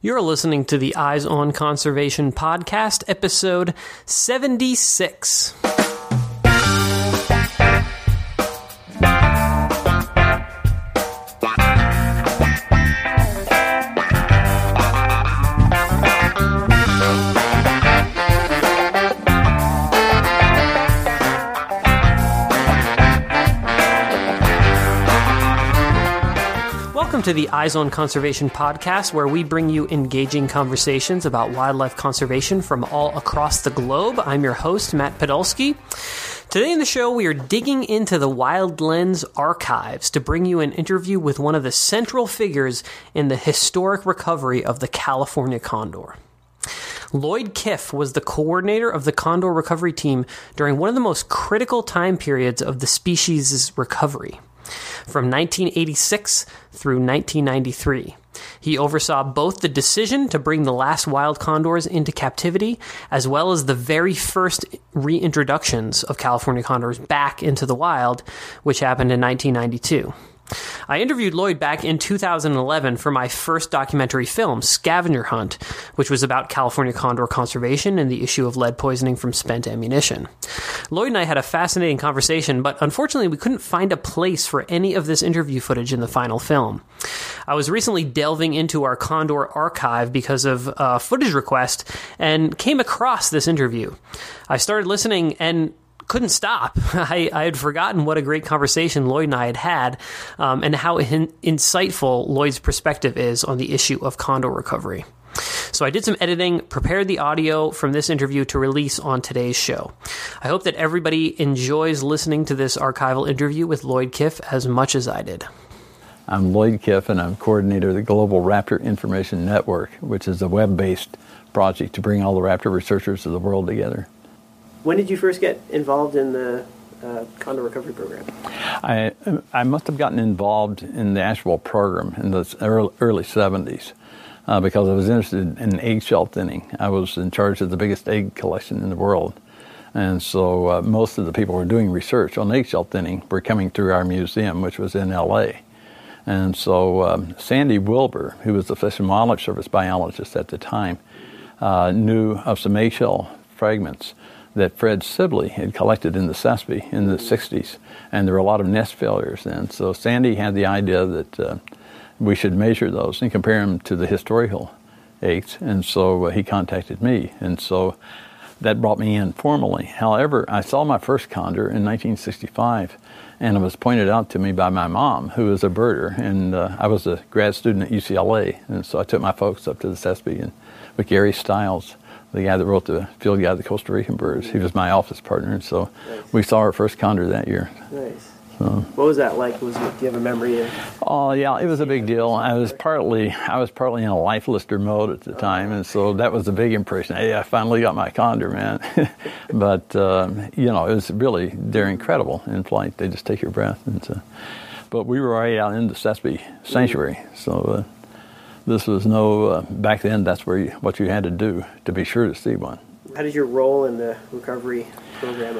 You're listening to the Eyes on Conservation podcast, episode 76. To the Eyes on Conservation podcast, where we bring you engaging conversations about wildlife conservation from all across the globe. I'm your host, Matt Podolsky. Today in the show, we are digging into the Wild Lens archives to bring you an interview with one of the central figures in the historic recovery of the California condor. Lloyd Kiff was the coordinator of the condor recovery team during one of the most critical time periods of the species' recovery from 1986 through 1993. He oversaw both the decision to bring the last wild condors into captivity, as well as the very first reintroductions of California condors back into the wild, which happened in 1992. I interviewed Lloyd back in 2011 for my first documentary film, Scavenger Hunt, which was about California condor conservation and the issue of lead poisoning from spent ammunition. Lloyd and I had a fascinating conversation, but unfortunately, we couldn't find a place for any of this interview footage in the final film. I was recently delving into our Condor archive because of a footage request and came across this interview. I started listening and couldn't stop. I, I, had forgotten what a great conversation Lloyd and I had had, um, and how in, insightful Lloyd's perspective is on the issue of condor recovery. So I did some editing, prepared the audio from this interview to release on today's show. I hope that everybody enjoys listening to this archival interview with Lloyd Kiff as much as I did. I'm Lloyd Kiff, and I'm coordinator of the Global Raptor Information Network, which is a web based project to bring all the raptor researchers of the world together. When did you first get involved in the uh, condor recovery program? I I must have gotten involved in the actual program in the early, early 70s uh, because I was interested in eggshell thinning. I was in charge of the biggest egg collection in the world. And so uh, most of the people who were doing research on eggshell thinning were coming through our museum, which was in LA. And so um, Sandy Wilbur, who was the Fish and Wildlife Service biologist at the time, uh, knew of some eggshell fragments that Fred Sibley had collected in the Sespe in the 60s, and there were a lot of nest failures then. So Sandy had the idea that uh, we should measure those and compare them to the historical eggs, and so uh, he contacted me, and so that brought me in formally. However, I saw my first condor in 1965, and it was pointed out to me by my mom, who was a birder, and uh, I was a grad student at UCLA, and so I took my folks up to the Sespe and with Gary Stiles the guy that wrote the field guide of the Costa Rican birds. He was my office partner, and so nice. we saw our first condor that year. Nice. So, what was that like? Was it, do you have a memory? Of- oh yeah, it was a big deal. I was partly I was partly in a life lister mode at the time, and so that was a big impression. Hey, I finally got my condor, man. but um, you know, it was really they're incredible in flight. They just take your breath. And so, but we were right out in the Sespe Sanctuary, so. Uh, this was no uh, back then. That's where you, what you had to do to be sure to see one. How did your role in the recovery program?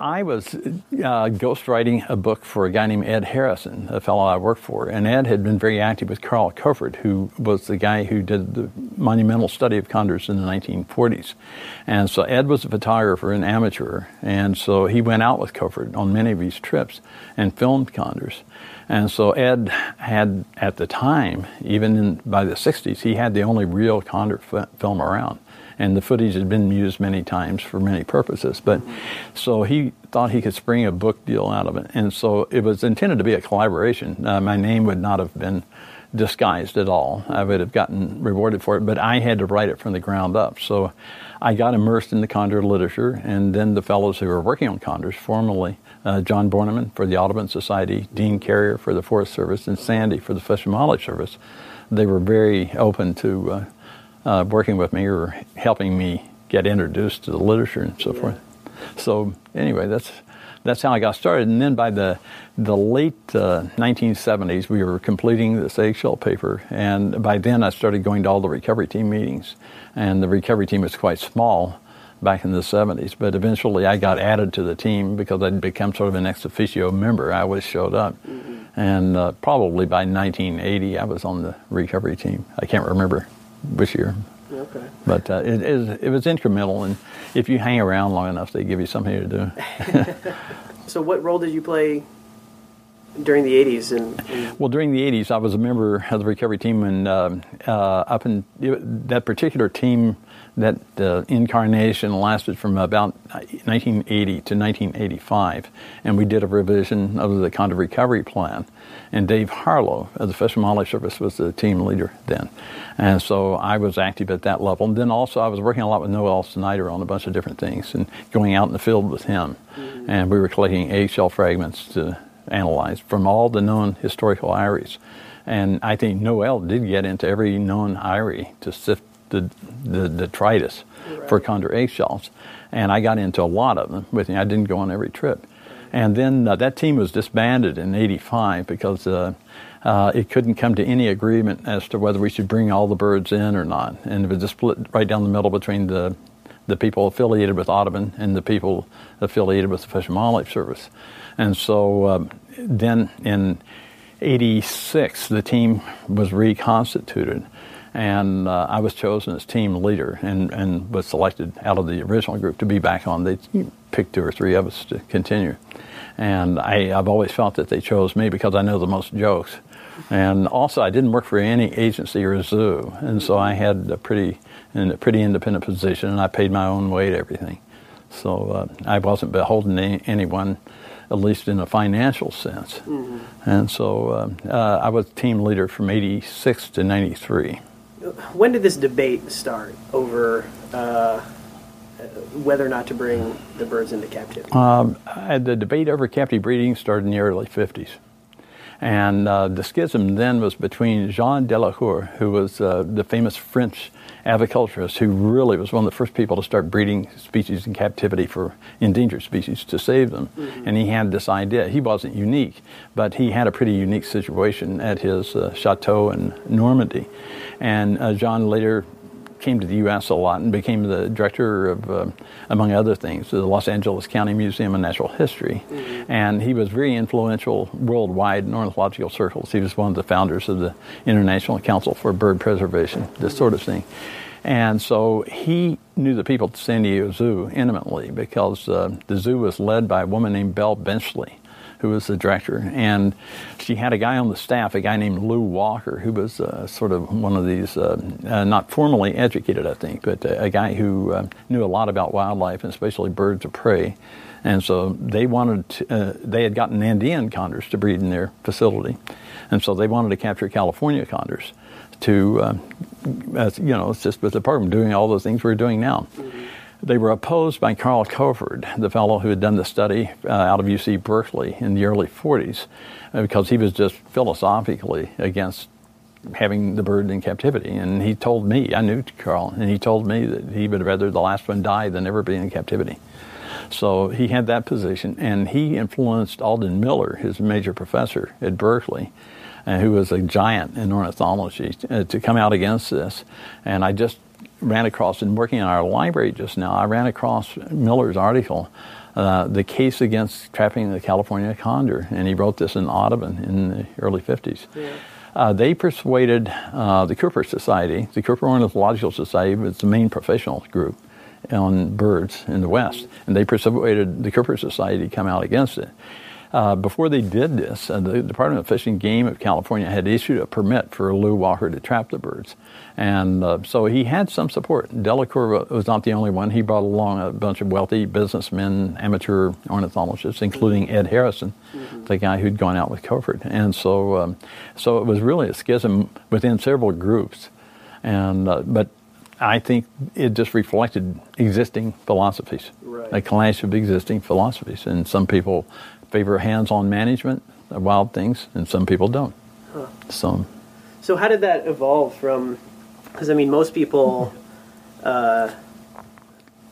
I was uh, ghostwriting a book for a guy named Ed Harrison, a fellow I worked for, and Ed had been very active with Carl Koford, who was the guy who did the monumental study of condors in the 1940s. And so Ed was a photographer an amateur, and so he went out with Koford on many of these trips and filmed condors. And so Ed had, at the time, even in, by the 60s, he had the only real condor f- film around. And the footage had been used many times for many purposes. But so he thought he could spring a book deal out of it. And so it was intended to be a collaboration. Uh, my name would not have been disguised at all. I would have gotten rewarded for it, but I had to write it from the ground up. So I got immersed in the condor literature, and then the fellows who were working on condors formally uh, John Borneman for the Audubon Society, Dean Carrier for the Forest Service, and Sandy for the Fish and Wildlife Service. They were very open to uh, uh, working with me or helping me get introduced to the literature and so yeah. forth. So anyway, that's that's how I got started. And then by the the late 1970s, uh, we were completing this eggshell paper, and by then I started going to all the recovery team meetings. And the recovery team was quite small, back in the 70s. But eventually I got added to the team because I'd become sort of an ex officio member. I always showed up. Mm-hmm. And uh, probably by 1980, I was on the recovery team. I can't remember this year. Okay. But uh, it, is, it was incremental, and if you hang around long enough, they give you something to do. so, what role did you play during the 80s? And, and well, during the 80s, I was a member of the recovery team, and uh, uh, up in that particular team that uh, incarnation lasted from about 1980 to 1985, and we did a revision of the condor recovery plan. And Dave Harlow of the Fish and Wildlife Service was the team leader then, and so I was active at that level. And then also I was working a lot with Noel Snyder on a bunch of different things, and going out in the field with him, mm-hmm. and we were collecting eggshell fragments to analyze from all the known historical eyries. And I think Noel did get into every known eyrie to sift the, the detritus right. for condor eggshells. And I got into a lot of them with me. I didn't go on every trip. And then uh, that team was disbanded in 85 because uh, uh, it couldn't come to any agreement as to whether we should bring all the birds in or not. And it was just split right down the middle between the, the people affiliated with Audubon and the people affiliated with the Fish and Wildlife Service. And so um, then in 86, the team was reconstituted and uh, I was chosen as team leader and, and was selected out of the original group to be back on. They picked two or three of us to continue. And I, I've always felt that they chose me because I know the most jokes. And also, I didn't work for any agency or zoo, and so I had a pretty, in a pretty independent position, and I paid my own way to everything. So uh, I wasn't beholden to anyone, at least in a financial sense. Mm-hmm. And so uh, uh, I was team leader from 86 to 93 when did this debate start over uh, whether or not to bring the birds into captivity? Um, the debate over captive breeding started in the early 50s. And uh, the schism then was between Jean Delacour, who was uh, the famous French aviculturist who really was one of the first people to start breeding species in captivity for endangered species to save them. Mm-hmm. And he had this idea. He wasn't unique, but he had a pretty unique situation at his uh, chateau in Normandy. And uh, John later came to the U.S. a lot and became the director of, uh, among other things, the Los Angeles County Museum of Natural History. Mm-hmm. And he was very influential worldwide in ornithological circles. He was one of the founders of the International Council for Bird Preservation, this sort of thing. And so he knew the people at the San Diego Zoo intimately because uh, the zoo was led by a woman named Belle Benchley who was the director, and she had a guy on the staff, a guy named Lou Walker, who was uh, sort of one of these, uh, uh, not formally educated, I think, but a guy who uh, knew a lot about wildlife, and especially birds of prey. And so they wanted, to, uh, they had gotten Andean condors to breed in their facility, and so they wanted to capture California condors to, uh, you know, assist with the program, doing all those things we're doing now. Mm-hmm. They were opposed by Carl Koford, the fellow who had done the study uh, out of UC Berkeley in the early 40s, uh, because he was just philosophically against having the bird in captivity. And he told me, I knew Carl, and he told me that he would rather the last one die than ever be in captivity. So he had that position, and he influenced Alden Miller, his major professor at Berkeley, uh, who was a giant in ornithology, uh, to come out against this. And I just ran across, in working in our library just now, I ran across Miller's article, uh, The Case Against Trapping the California Condor, and he wrote this in Audubon in the early 50s. Yeah. Uh, they persuaded uh, the Cooper Society, the Cooper Ornithological Society was the main professional group on birds in the West, and they persuaded the Cooper Society to come out against it. Uh, before they did this, uh, the Department of Fish and Game of California had issued a permit for Lou Walker to trap the birds. And uh, so he had some support. Delacour was not the only one. He brought along a bunch of wealthy businessmen, amateur ornithologists, including Ed Harrison, mm-hmm. the guy who'd gone out with Koford. And so, um, so it was really a schism within several groups. And, uh, but I think it just reflected existing philosophies, right. a clash of existing philosophies. And some people favor hands-on management of wild things, and some people don't. Huh. So, so how did that evolve from? Because I mean, most people, uh,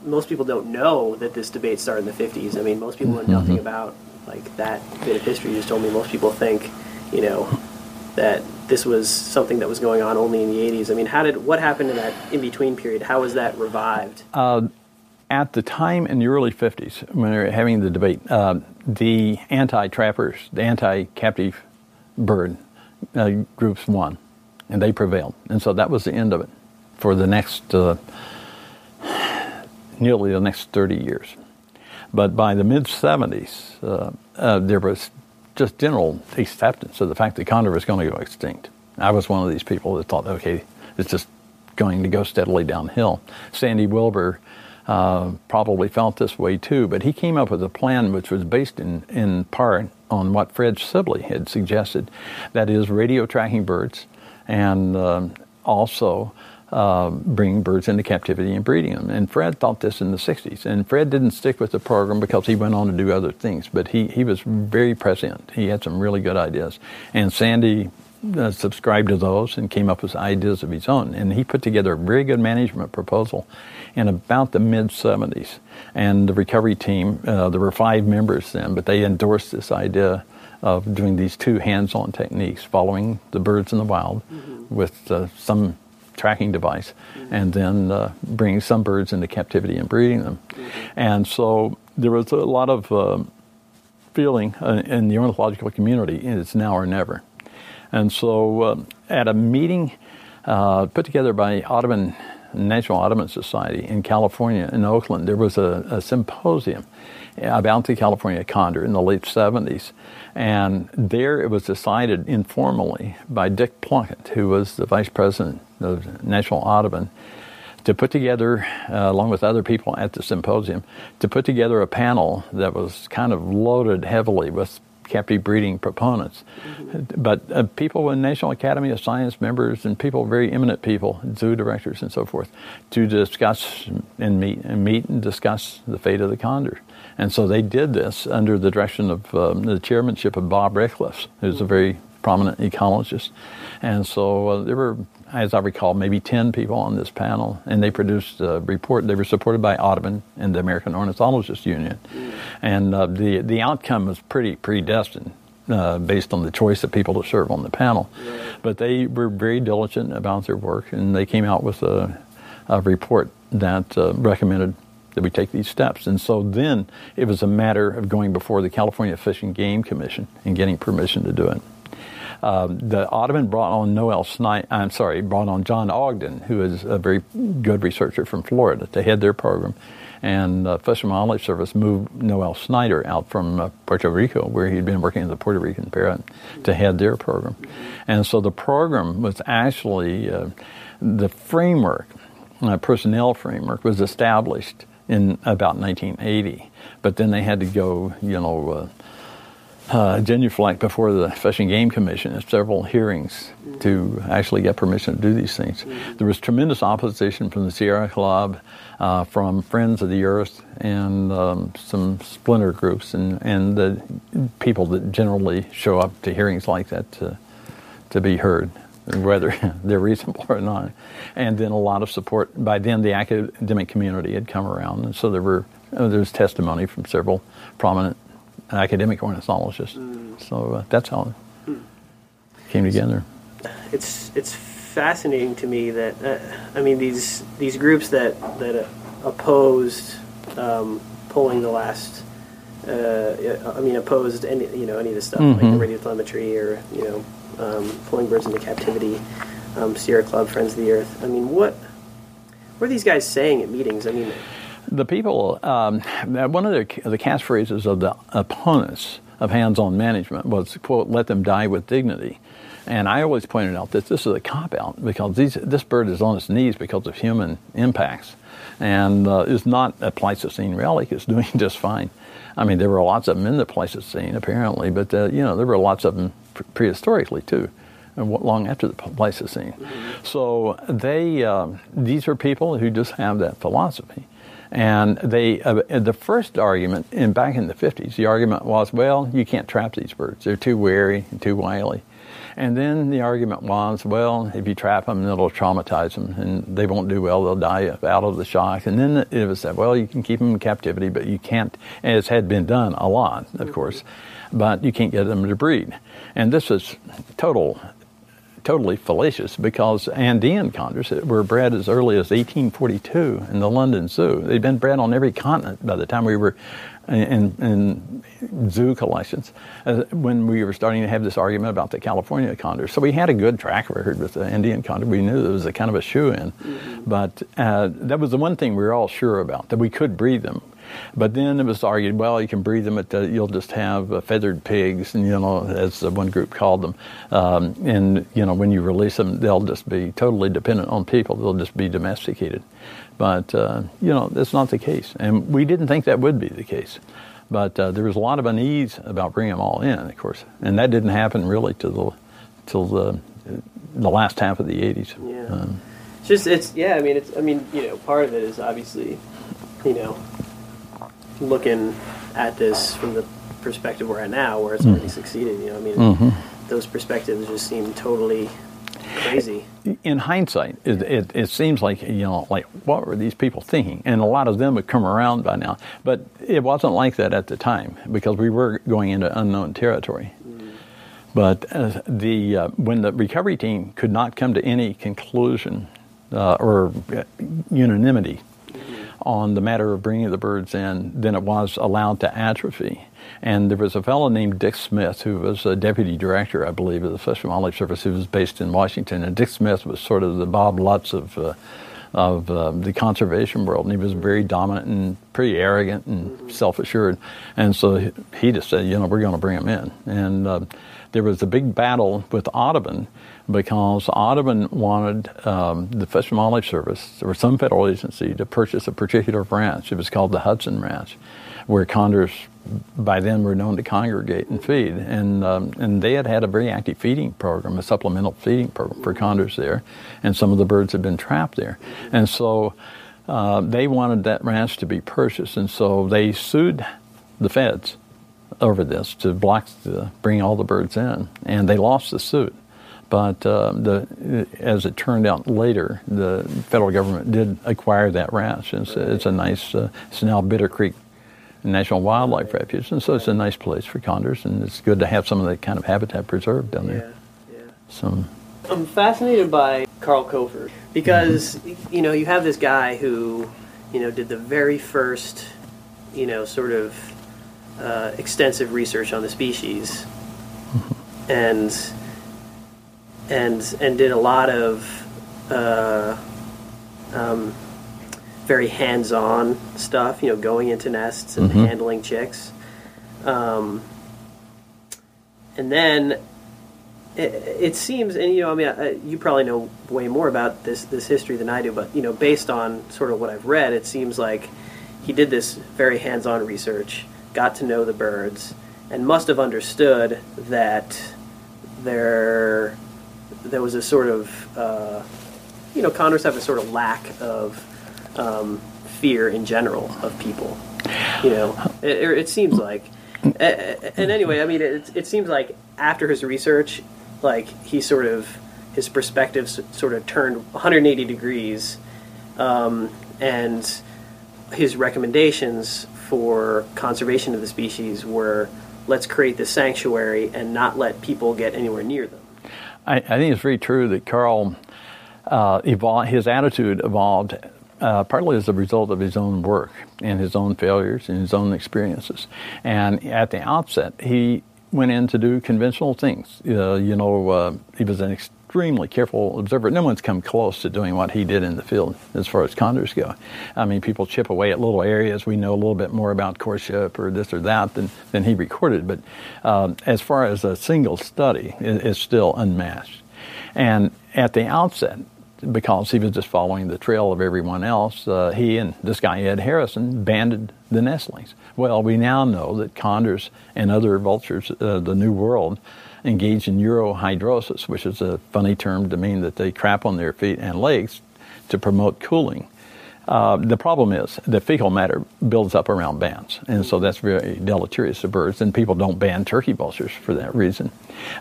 most people don't know that this debate started in the '50s. I mean, most people know nothing mm-hmm. about like that bit of history. You just told me most people think, you know, that this was something that was going on only in the 80s. I mean, how did what happened in that in between period? How was that revived? Uh, at the time in the early 50s, when they were having the debate, uh, the anti trappers, the anti captive bird uh, groups won, and they prevailed. And so that was the end of it. for the next uh, nearly the next 30 years. But by the mid 70s, uh, uh, there was just general acceptance of the fact that condor was going to go extinct. I was one of these people that thought, okay, it's just going to go steadily downhill. Sandy Wilbur uh, probably felt this way too, but he came up with a plan which was based in, in part on what Fred Sibley had suggested that is, radio tracking birds and um, also uh, bringing birds into captivity and breeding them. And Fred thought this in the 60s. And Fred didn't stick with the program because he went on to do other things, but he, he was very present. He had some really good ideas. And Sandy uh, subscribed to those and came up with ideas of his own. And he put together a very good management proposal in about the mid 70s. And the recovery team, uh, there were five members then, but they endorsed this idea of doing these two hands on techniques, following the birds in the wild mm-hmm. with uh, some tracking device, mm-hmm. and then uh, bringing some birds into captivity and breeding them. Mm-hmm. And so there was a lot of uh, feeling uh, in the ornithological community it's now or never. And so uh, at a meeting uh, put together by Audubon National Audubon Society in California, in Oakland, there was a, a symposium about the California condor in the late 70s. And there it was decided informally by Dick Plunkett, who was the vice president of National Audubon, to put together, uh, along with other people at the symposium, to put together a panel that was kind of loaded heavily with captive breeding proponents. Mm-hmm. But uh, people in National Academy of Science members and people, very eminent people, zoo directors and so forth, to discuss and meet and meet and discuss the fate of the condor. And so they did this under the direction of um, the chairmanship of Bob Ricklefs, who's mm-hmm. a very prominent ecologist. And so uh, there were as I recall, maybe 10 people on this panel, and they produced a report. They were supported by Audubon and the American Ornithologists Union. And uh, the, the outcome was pretty predestined. Uh, based on the choice of people to serve on the panel. But they were very diligent about their work, and they came out with a, a report that uh, recommended that we take these steps. And so then it was a matter of going before the California Fish and Game Commission and getting permission to do it. Um, the Audubon brought on Noel Snyder, I'm sorry, brought on John Ogden, who is a very good researcher from Florida, to head their program. And uh, Fish and Wildlife Service moved Noel Snyder out from uh, Puerto Rico, where he'd been working in the Puerto Rican Parrot, to head their program. And so the program was actually uh, the framework, uh, personnel framework, was established in about 1980. But then they had to go, you know, uh, genuflect before the Fish and Game Commission at several hearings to actually get permission to do these things. There was tremendous opposition from the Sierra Club, uh, from Friends of the Earth, and um, some splinter groups, and, and the people that generally show up to hearings like that to, to be heard, whether they're reasonable or not. And then a lot of support. By then, the academic community had come around, and so there were uh, there was testimony from several prominent academic ornithologist. Mm. So uh, that's how it mm. came together. It's it's fascinating to me that uh, I mean these these groups that that uh, opposed um, pulling the last. Uh, I mean, opposed any you know any of the stuff mm-hmm. like the radio telemetry or you know um, pulling birds into captivity, um, Sierra Club, Friends of the Earth. I mean, what what are these guys saying at meetings? I mean, the people, um, one of the, the catchphrases of the opponents of hands-on management was, quote, let them die with dignity. And I always pointed out that this is a cop-out because these, this bird is on its knees because of human impacts and uh, is not a Pleistocene relic. It's doing just fine. I mean, there were lots of them in the Pleistocene, apparently, but, uh, you know, there were lots of them prehistorically, too long after the Pleistocene. So they, uh, these are people who just have that philosophy. And they, uh, the first argument, in back in the 50s, the argument was, well, you can't trap these birds. They're too wary and too wily. And then the argument was, well, if you trap them, it'll traumatize them and they won't do well. They'll die out of the shock. And then it was said, well, you can keep them in captivity, but you can't, as had been done a lot, of course, but you can't get them to breed. And this is total totally fallacious because Andean condors were bred as early as 1842 in the London Zoo. They'd been bred on every continent by the time we were in, in zoo collections uh, when we were starting to have this argument about the California condor. So we had a good track record with the Andean condor. We knew it was a kind of a shoe in. Mm-hmm. But uh, that was the one thing we were all sure about that we could breed them. But then it was argued, well, you can breed them, at the, you'll just have uh, feathered pigs, and you know, as one group called them. Um, and you know, when you release them, they'll just be totally dependent on people. They'll just be domesticated. But, uh, you know, that's not the case. And we didn't think that would be the case. But uh, there was a lot of unease about bringing them all in, of course. And that didn't happen really till the, till the, the last half of the 80s. Yeah. Um, it's just, it's, yeah, I mean, it's, I mean, you know, part of it is obviously, you know, looking at this from the perspective we're at now, where it's already succeeded, you know, I mean, mm-hmm. those perspectives just seem totally crazy. In hindsight, it, it, it, seems like you know, like what were these people thinking? And a lot of them have come around by now, but it wasn't like that at the time because we were going into unknown territory. Mm. But uh, the uh, when the recovery team could not come to any conclusion uh, or unanimity mm-hmm. On the matter of bringing the birds in, than it was allowed to atrophy. And there was a fellow named Dick Smith who was a deputy director, I believe, of the Fish and Wildlife Service who was based in Washington. And Dick Smith was sort of the Bob Lutz of, uh, of uh, the conservation world. And he was very dominant and pretty arrogant and self assured. And so he just said, you know, we're going to bring them in. And uh, there was a big battle with Audubon because Audubon wanted um, the Fish and Wildlife Service or some federal agency to purchase a particular ranch. It was called the Hudson Ranch, where condors by then were known to congregate and feed. And, um, and they had had a very active feeding program, a supplemental feeding program for condors there, and some of the birds had been trapped there. And so uh, they wanted that ranch to be purchased, and so they sued the feds over this to block the, bring all the birds in, and they lost the suit. But uh, the, as it turned out later, the federal government did acquire that ranch. It's, it's a nice, uh, it's now Bitter Creek National Wildlife Refuge, and so it's a nice place for condors, and it's good to have some of that kind of habitat preserved down there. Yeah, yeah. So, I'm fascinated by Carl Koford because mm-hmm. you know you have this guy who you know did the very first you know sort of uh, extensive research on the species, mm-hmm. and and and did a lot of uh, um, very hands-on stuff. You know, going into nests and mm-hmm. handling chicks. Um, and then it, it, seems, and you know, I mean, uh, you probably know way more about this this history than I do, but you know, based on sort of what I've read, it seems like he did this very hands-on research, got to know the birds, and must have understood that there there was a sort of uh, you know, condors have a sort of lack of um, fear in general of people. You know, it, it seems like. And anyway, I mean, it, it seems like after his research, like he sort of his perspective sort of turned 180 degrees, um, and his recommendations for conservation of the species were let's create this sanctuary and not let people get anywhere near them. I, I think it's very true that Carl uh, evolved, his attitude evolved uh, partly as a result of his own work and his own failures and his own experiences. And at the outset, he went in to do conventional things. Uh, you know, uh, he was an extremely careful observer. No one's come close to doing what he did in the field as far as condors go. I mean, people chip away at little areas. We know a little bit more about courtship or this or that than, than he recorded. But um, as far as a single study, it, it's still unmatched. And at the outset, because he was just following the trail of everyone else, uh, he and this guy Ed Harrison banded the nestlings. Well, we now know that condors and other vultures, uh, the New World, engage in urohydrosis, which is a funny term to mean that they crap on their feet and legs to promote cooling. Uh, the problem is the fecal matter builds up around bands, and so that's very deleterious to birds. And people don't ban turkey vultures for that reason.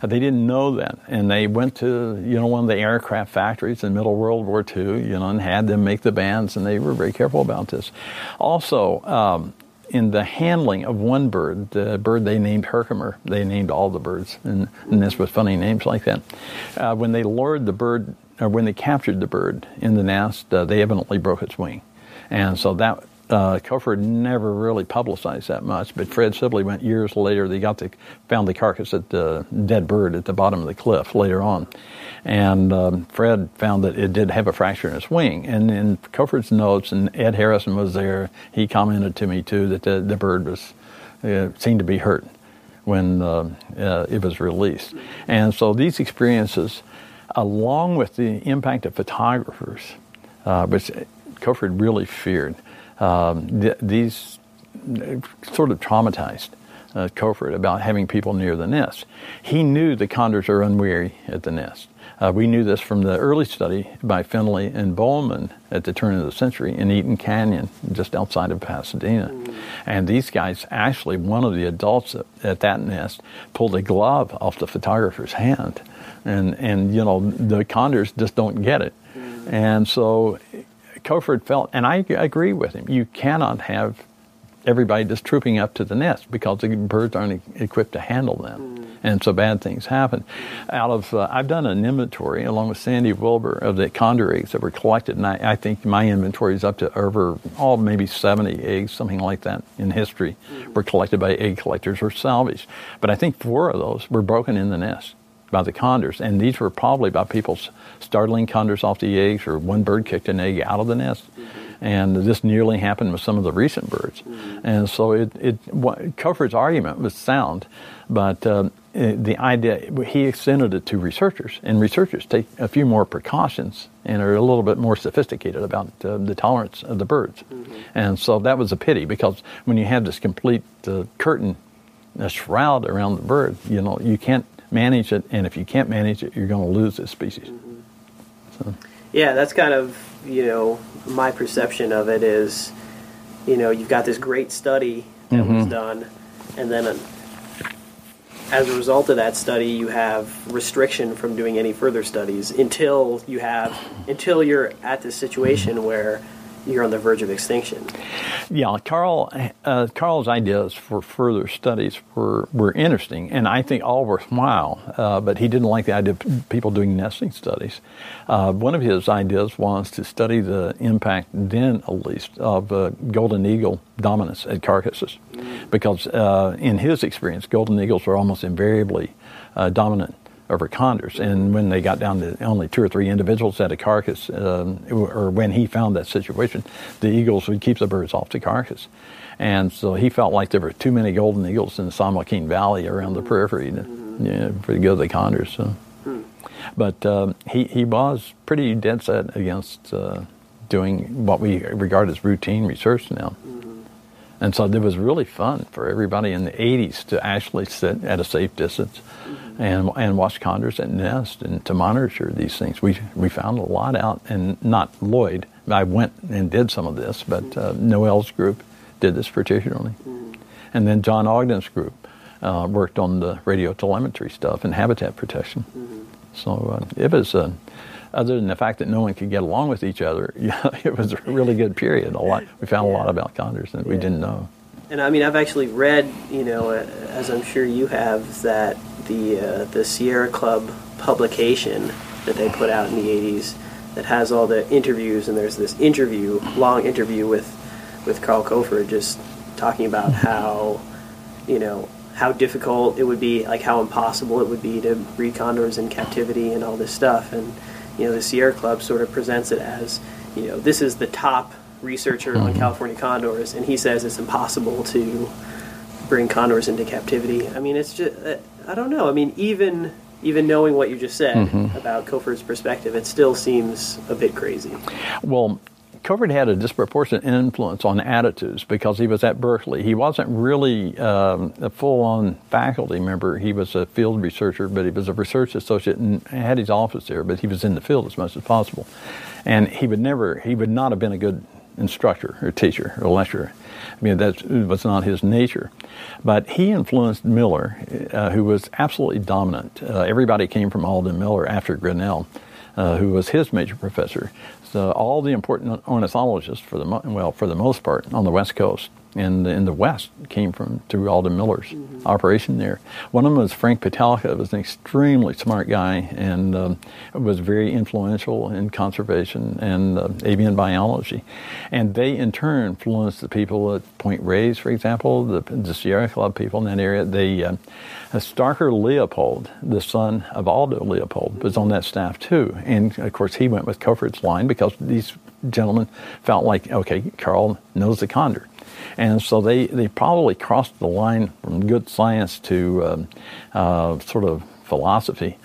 Uh, they didn't know that, and they went to you know one of the aircraft factories in middle World War II, you know, and had them make the bands, and they were very careful about this. Also. Um, in the handling of one bird, the bird they named Herkimer. They named all the birds, and, and this was funny names like that. Uh, when they lured the bird, or when they captured the bird in the nest, uh, they evidently broke its wing, and so that uh, never really publicized that much, but Fred Sibley went years later. They got the found the carcass of the dead bird at the bottom of the cliff later on, and um, Fred found that it did have a fracture in its wing. And in Koford's notes, and Ed Harrison was there, he commented to me too that the, the bird was uh, seemed to be hurt when uh, uh it was released. And so these experiences, along with the impact of photographers, uh, which Koford really feared um, th- these sort of traumatized uh, Koford about having people near the nest. He knew the condors are unwary at the nest. Uh, we knew this from the early study by Finley and Bohlman at the turn of the century in Eaton Canyon, just outside of Pasadena. And these guys, actually, one of the adults at that nest pulled a glove off the photographer's hand. And, and you know, the condors just don't get it. And so Koford felt, and I agree with him, you cannot have everybody just trooping up to the nest because the birds aren't equipped to handle them. Mm. And so bad things happen. Out of, uh, I've done an inventory along with Sandy Wilbur of the condor eggs that were collected, and I, I think my inventory is up to over, oh, maybe 70 eggs, something like that in history, mm. were collected by egg collectors or salvaged. But I think four of those were broken in the nest by the condors, and these were probably by people startling condors off the eggs, or one bird kicked an egg out of the nest. Mm-hmm. And this nearly happened with some of the recent birds. Mm-hmm. And so it, it argument was sound, but um, the idea, he extended it to researchers, and researchers take a few more precautions and are a little bit more sophisticated about uh, the tolerance of the birds. Mm-hmm. And so that was a pity because when you have this complete uh, curtain, a shroud around the bird, you know, you can't manage it, and if you can't manage it, you're going to lose this species. Mm-hmm. So. Yeah, that's kind of you know my perception of it is, you know, you've got this great study that mm-hmm. was done, and then. A, as a result of that study, you have restriction from doing any further studies until you have until you're at this situation where you're on the verge of extinction. Yeah, Carl. Uh, Carl's ideas for further studies were were interesting, and I think all worthwhile. Uh, but he didn't like the idea of people doing nesting studies. Uh, one of his ideas was to study the impact, then at least, of uh, golden eagle dominance at carcasses, mm. because uh, in his experience, golden eagles are almost invariably uh, dominant over condors. And when they got down to only two or three individuals at a carcass, um, or when he found that situation, the eagles would keep the birds off the carcass. And so he felt like there were too many golden eagles in the San Joaquin Valley around the periphery to, you know, for the good of the condors. So. But um, he, he was pretty dead set against uh, doing what we regard as routine research now. And so it was really fun for everybody in the 80s to actually sit at a safe distance and, and watch condors at nest and to monitor these things. We, we found a lot out, and not Lloyd. I went and did some of this, but uh, Noel's group did this particularly. And then John Ogden's group uh, worked on the radio telemetry stuff and habitat protection. So uh, it was, uh, other than the fact that no one could get along with each other, yeah, it was a really good period. A lot, we found yeah. a lot about condors that yeah. we didn't know. And I mean, I've actually read, you know, as I'm sure you have, that the uh, the Sierra Club publication that they put out in the '80s that has all the interviews, and there's this interview, long interview with with Carl Koford, just talking about how, you know, how difficult it would be, like how impossible it would be to breed condors in captivity and all this stuff, and you know, the Sierra Club sort of presents it as, you know, this is the top researcher on mm-hmm. California condors, and he says it's impossible to bring condors into captivity. I mean, it's just uh, I don't know. I mean, even even knowing what you just said mm-hmm. about Koford's perspective, it still seems a bit crazy. Well, Koford had a disproportionate influence on attitudes because he was at Berkeley. He wasn't really um, a full-on faculty member. He was a field researcher, but he was a research associate and had his office there. But he was in the field as much as possible, and he would never, he would not have been a good instructor or teacher or lecturer. I mean, that was not his nature. But he influenced Miller, uh, who was absolutely dominant. Uh, everybody came from Alden Miller after Grinnell, uh, who was his major professor. So all the important ornithologists, for the well, for the most part, on the West Coast in the, in the West came from through Alden Miller's mm-hmm. operation there. One of them was Frank Pitelka, was an extremely smart guy and um, was very influential in conservation and uh, avian biology. And they in turn influenced the people at Point Reyes, for example, the, the Sierra Club people in that area. They uh, Starker Leopold, the son of Aldo Leopold, was on that staff too. And of course, he went with Koford's line because these gentlemen felt like, okay, Carl knows the condor. And so they, they probably crossed the line from good science to um, uh, sort of philosophy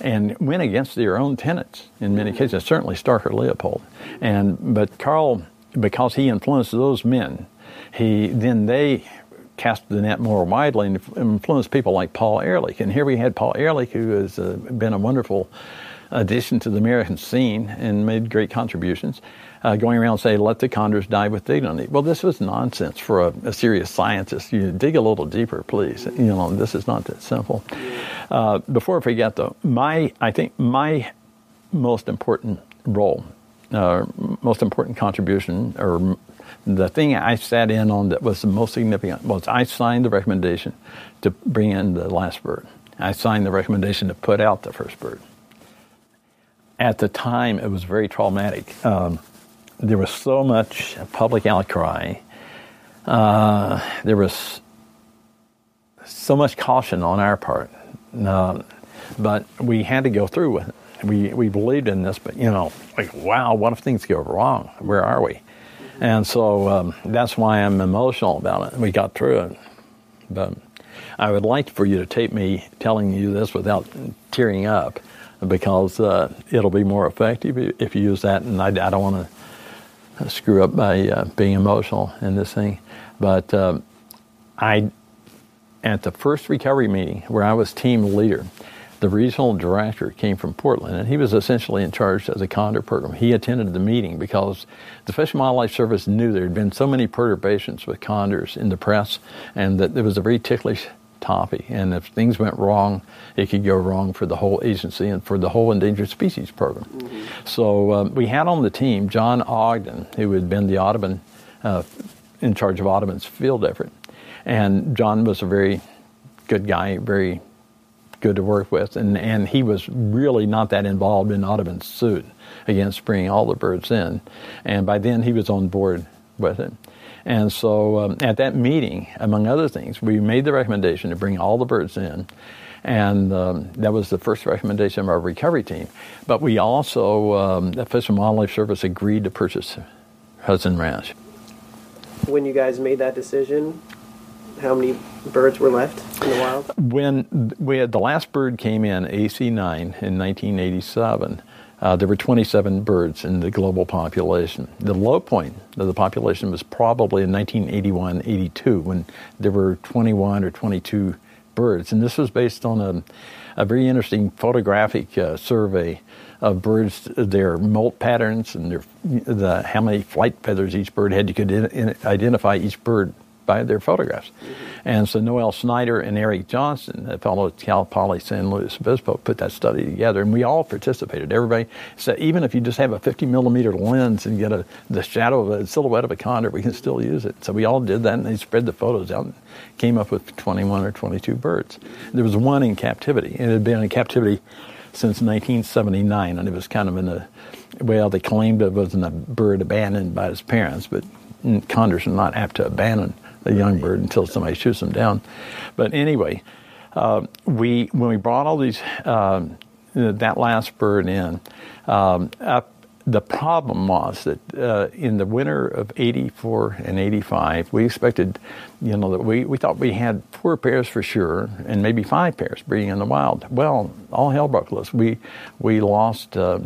and went against their own tenets in many cases, certainly Starker Leopold. And, but Carl, because he influenced those men, he, then they cast the net more widely and influenced people like Paul Ehrlich. And here we had Paul Ehrlich, who has uh, been a wonderful addition to the American scene and made great contributions uh, going around saying, let the condors die with dignity. Well, this was nonsense for a, a serious scientist. You dig a little deeper, please. You know, this is not that simple. Uh, before I forget, though, my I think my most important role, uh, most important contribution, or the thing I sat in on that was the most significant was I signed the recommendation to bring in the last bird. I signed the recommendation to put out the first bird. At the time, it was very traumatic. Um, there was so much public outcry. Uh, there was so much caution on our part, uh, but we had to go through with it. We we believed in this, but you know, like wow, what if things go wrong? Where are we? And so um, that's why I'm emotional about it. We got through it, but I would like for you to tape me telling you this without tearing up, because uh, it'll be more effective if you use that. And I, I don't want to screw up by uh, being emotional in this thing. But um, I, at the first recovery meeting where I was team leader, the regional director came from Portland, and he was essentially in charge of the condor program. He attended the meeting because the Fish and Wildlife Service knew there had been so many perturbations with condors in the press, and that there was a very ticklish And if things went wrong, it could go wrong for the whole agency and for the whole endangered species program. Mm-hmm. So um, we had on the team John Ogden, who had been the Audubon, uh, in charge of Audubon's field effort. And John was a very good guy, very good to work with. And, and he was really not that involved in Audubon's suit against bringing all the birds in. And by then he was on board with it. And so um, at that meeting, among other things, we made the recommendation to bring all the birds in. And um, that was the first recommendation of our recovery team. But we also, um, the Fish and Wildlife Service agreed to purchase Hudson Ranch. When you guys made that decision, how many birds were left in the wild? When we had the last bird came in, AC9, in 1987, uh, there were 27 birds in the global population. The low point of the population was probably in 1981 82 when there were 21 or 22 birds. And this was based on a, a very interesting photographic uh, survey of birds, their molt patterns, and their, the, how many flight feathers each bird had. You could in, identify each bird by their photographs. Mm-hmm. And so Noel Snyder and Eric Johnson, a fellow at Cal Poly San Luis Obispo, put that study together, and we all participated. Everybody said, even if you just have a 50 millimeter lens and get a, the shadow of a silhouette of a condor, we can still use it. So we all did that, and they spread the photos out and came up with 21 or 22 birds. There was one in captivity. It had been in captivity since 1979, and it was kind of in a well, they claimed it wasn't a bird abandoned by his parents, but condors are not apt to abandon a young bird until somebody shoots them down. But anyway, uh, we when we brought all these uh, that last bird in, um, up, the problem was that uh, in the winter of 84 and 85, we expected, you know, that we, we thought we had four pairs for sure and maybe five pairs breeding in the wild. Well, all hell broke loose. We, we lost, uh,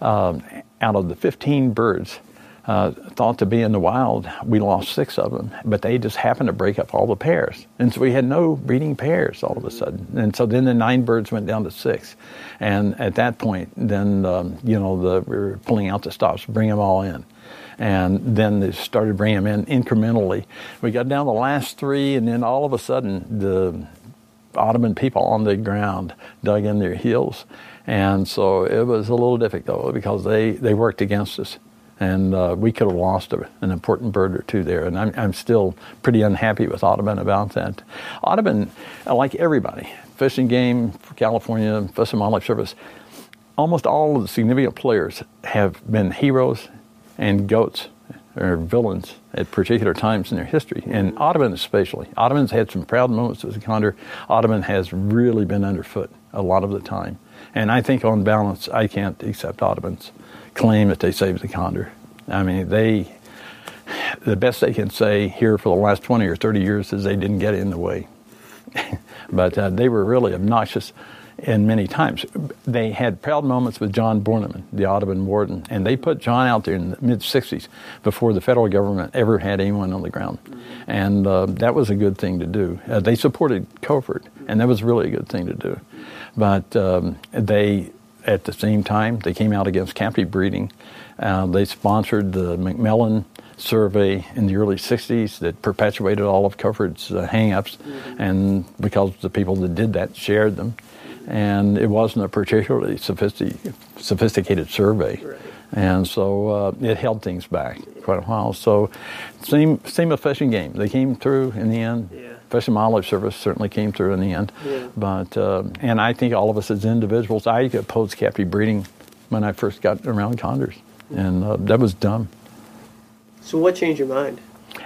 out of the 15 birds, uh, thought to be in the wild, we lost six of them, but they just happened to break up all the pairs. And so we had no breeding pairs all of a sudden. And so then the nine birds went down to six. And at that point, then, um, you know, the, we were pulling out the stops, bring them all in. And then they started bringing them in incrementally. We got down the last three, and then all of a sudden, the Audubon people on the ground dug in their heels. And so it was a little difficult because they, they worked against us And uh, we could have lost a, an important bird or two there. And I'm, I'm still pretty unhappy with Audubon about that. Audubon, like everybody, Fish and Game for California, Fish and Wildlife Service, almost all of the significant players have been heroes and goats or villains at particular times in their history, and Audubon especially. Audubon's had some proud moments as a condor. Audubon has really been underfoot a lot of the time. And I think on balance, I can't accept Audubon's claim that they saved the condor. I mean, they, the best they can say here for the last 20 or 30 years is they didn't get in the way. but uh, they were really obnoxious and many times. They had proud moments with John Borneman, the Audubon warden, and they put John out there in the mid 60s before the federal government ever had anyone on the ground. And uh, that was a good thing to do. Uh, they supported Koford, and that was really a good thing to do. But um, they, at the same time, they came out against captive breeding. Uh, they sponsored the McMillan survey in the early 60s that perpetuated all of Koford's uh, hang-ups, mm-hmm. and because the people that did that shared them and it wasn't a particularly sophistic- sophisticated survey. Right. And so uh, it held things back quite a while. So, same same Fish Game. They came through in the end. Yeah. Fish and Wildlife Service certainly came through in the end. Yeah. But uh, and I think all of us as individuals, I opposed captive breeding when I first got around condors, and uh, that was dumb. So, what changed your mind?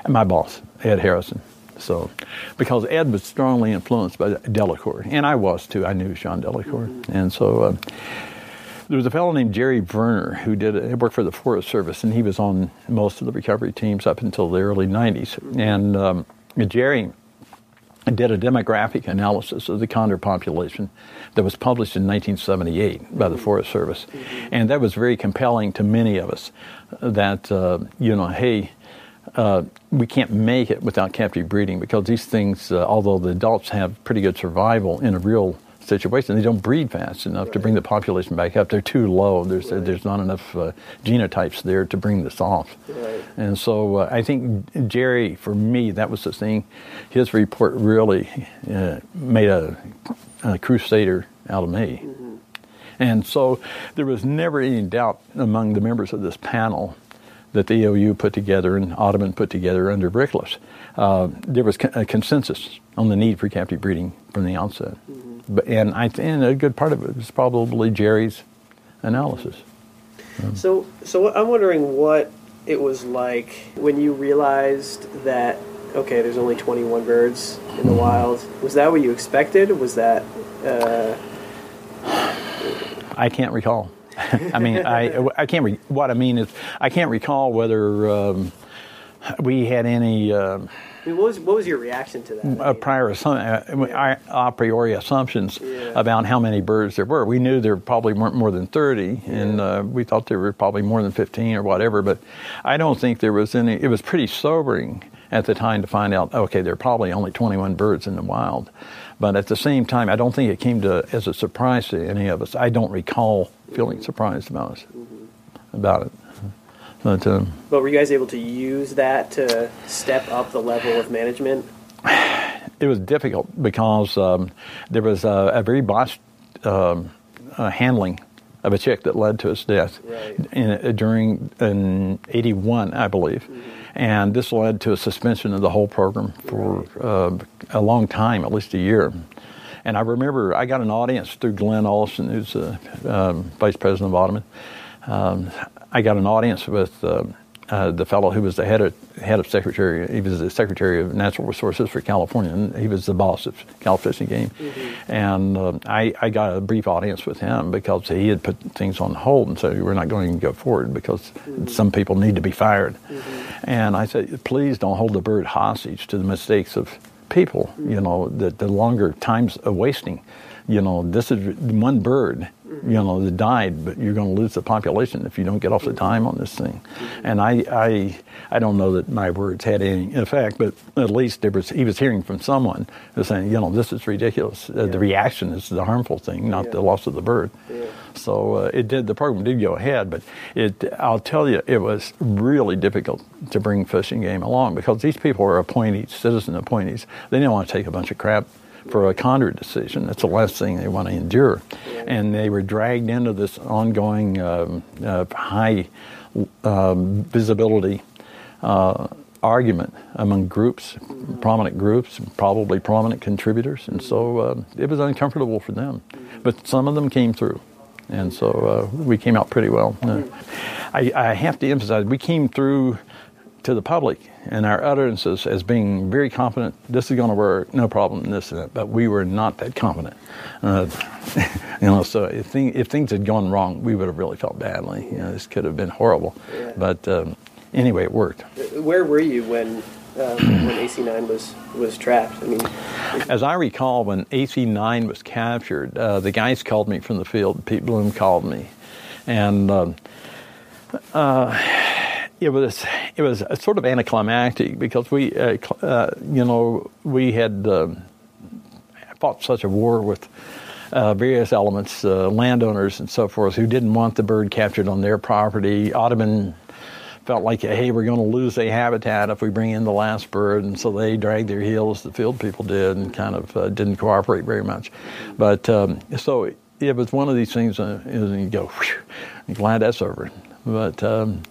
My boss, Ed Harrison. So, because Ed was strongly influenced by Delacour, and I was too. I knew Jean Delacour, mm-hmm. and so uh, there was a fellow named Jerry Verner who did he worked for the Forest Service, and he was on most of the recovery teams up until the early '90s. Mm-hmm. And um, Jerry did a demographic analysis of the condor population that was published in 1978 by the. Forest Service, mm-hmm. and that was very compelling to many of us. That uh, you know, hey uh, we can't make it without captive breeding because these things, uh, although the adults have pretty good survival in a real situation, they don't breed fast enough to bring the population back up. They're too low. There's right. there's not enough uh, genotypes there to bring this off. Right. And so uh, I think Jerry, for me, that was the thing. His report really uh, made a, a, crusader out of me. Mm-hmm. And so there was never any doubt among the members of this panel that the AOU put together and Audubon put together under Ricklefs. Uh, there was a consensus on the need for captive breeding from the outset. Mm-hmm. And I think a good part of it was probably Jerry's analysis. So, so I'm wondering what it was like when you realized that okay, there's only 21 birds in the mm-hmm. wild. Was that what you expected? Was that? Uh... I can't recall. I mean, I I can't. Re- what I mean is, I can't recall whether um, we had any. Uh, I mean, what was what was your reaction to that? A prior assumption, uh, a priori assumptions yeah. about how many birds there were. We knew there probably weren't more than thirty, yeah. and uh, we thought there were probably more than fifteen or whatever. But I don't think there was any. It was pretty sobering at the time to find out. Okay, there are probably only twenty-one birds in the wild. But at the same time, I don't think it came to as a surprise to any of us. I don't recall feeling surprised about it. About it. But, um, but were you guys able to use that to step up the level of management? It was difficult because um, there was a, a very botched um, uh, handling of a chick that led to its death right. in, uh, during in '81, I believe. Mm-hmm and this led to a suspension of the whole program for uh, a long time, at least a year. And I remember I got an audience through Glenn Olson, who's the um, vice president of Audubon. Um, I got an audience with uh, uh, the fellow who was the head of head of secretary. He was the secretary of natural resources for California, and he was the boss of Cal Fish and Game. Mm-hmm. And uh, I, I got a brief audience with him because he had put things on hold and said we're not going to go forward because mm-hmm. some people need to be fired. Mm-hmm. And I said, please don't hold the bird hostage to the mistakes of people. You mm-hmm. know, the, the longer time's of wasting. You know, this is one bird you know, that died, but you're going to lose the population if you don't get off the dime on this thing. And I, I, I don't know that my words had any effect, but at least there was, he was hearing from someone who was saying, you know, this is ridiculous. Uh, The reaction is the harmful thing, not yeah. the loss of the bird. Yeah. So uh, it did. The program did go ahead, but it. I'll tell you, it was really difficult to bring Fish and Game along because these people are appointees, citizen appointees. They didn't want to take a bunch of crap for a condor decision. That's the last thing they want to endure. And they were dragged into this ongoing um, uh, high um, visibility uh, argument among groups, prominent groups, probably prominent contributors, and so uh, it was uncomfortable for them. But some of them came through, and so uh, we came out pretty well. Uh, I, I, have to emphasize, we came through to the public and our utterances as being very confident, this is going to work, no problem, this and that, but we were not that confident. Uh, you know, so if, thing, if, things had gone wrong, we would have really felt badly. You know, this could have been horrible. Yeah. But um, anyway, it worked. Where were you when um, when AC9 was was trapped? I mean, as I recall, when AC9 was captured, uh, the guys called me from the field. Pete Bloom called me, and. Um, uh, it was it was sort of anticlimactic because we uh, uh, you know we had uh, fought such a war with uh, various elements, uh, landowners and so forth, who didn't want the bird captured on their property. Audubon felt like, hey, we're going to lose a habitat if we bring in the last bird, and so they dragged their heels. The field people did, and kind of uh, didn't cooperate very much. But um, so it was one of these things, uh, and you go, whew, glad that's over. But um,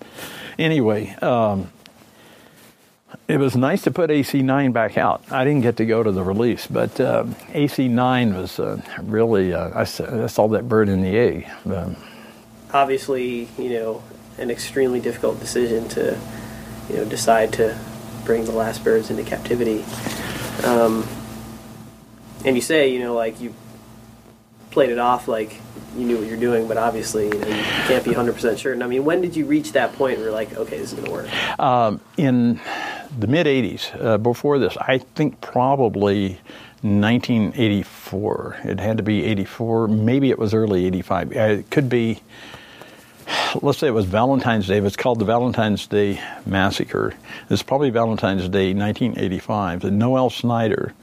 anyway, um, it was nice to put AC9 back out. I didn't get to go to the release, but uh, AC9 was uh, really, uh, I, I, saw that bird in the egg. Um, Obviously, you know, an extremely difficult decision to, you know, decide to bring the last birds into captivity. Um, and you say, you know, like you played it off like you knew what you're doing, but obviously you, know, you can't be 100% sure. And I mean, when did you reach that point where you're like, okay, this is going to work? Um, in the mid 80s, uh, before this, I think probably 1984. It had to be 84. Maybe it was early 85. Uh, it could be let's say it was Valentine's Day. It was called the Valentine's Day Massacre. It's probably Valentine's Day 1985. And Noel Snyder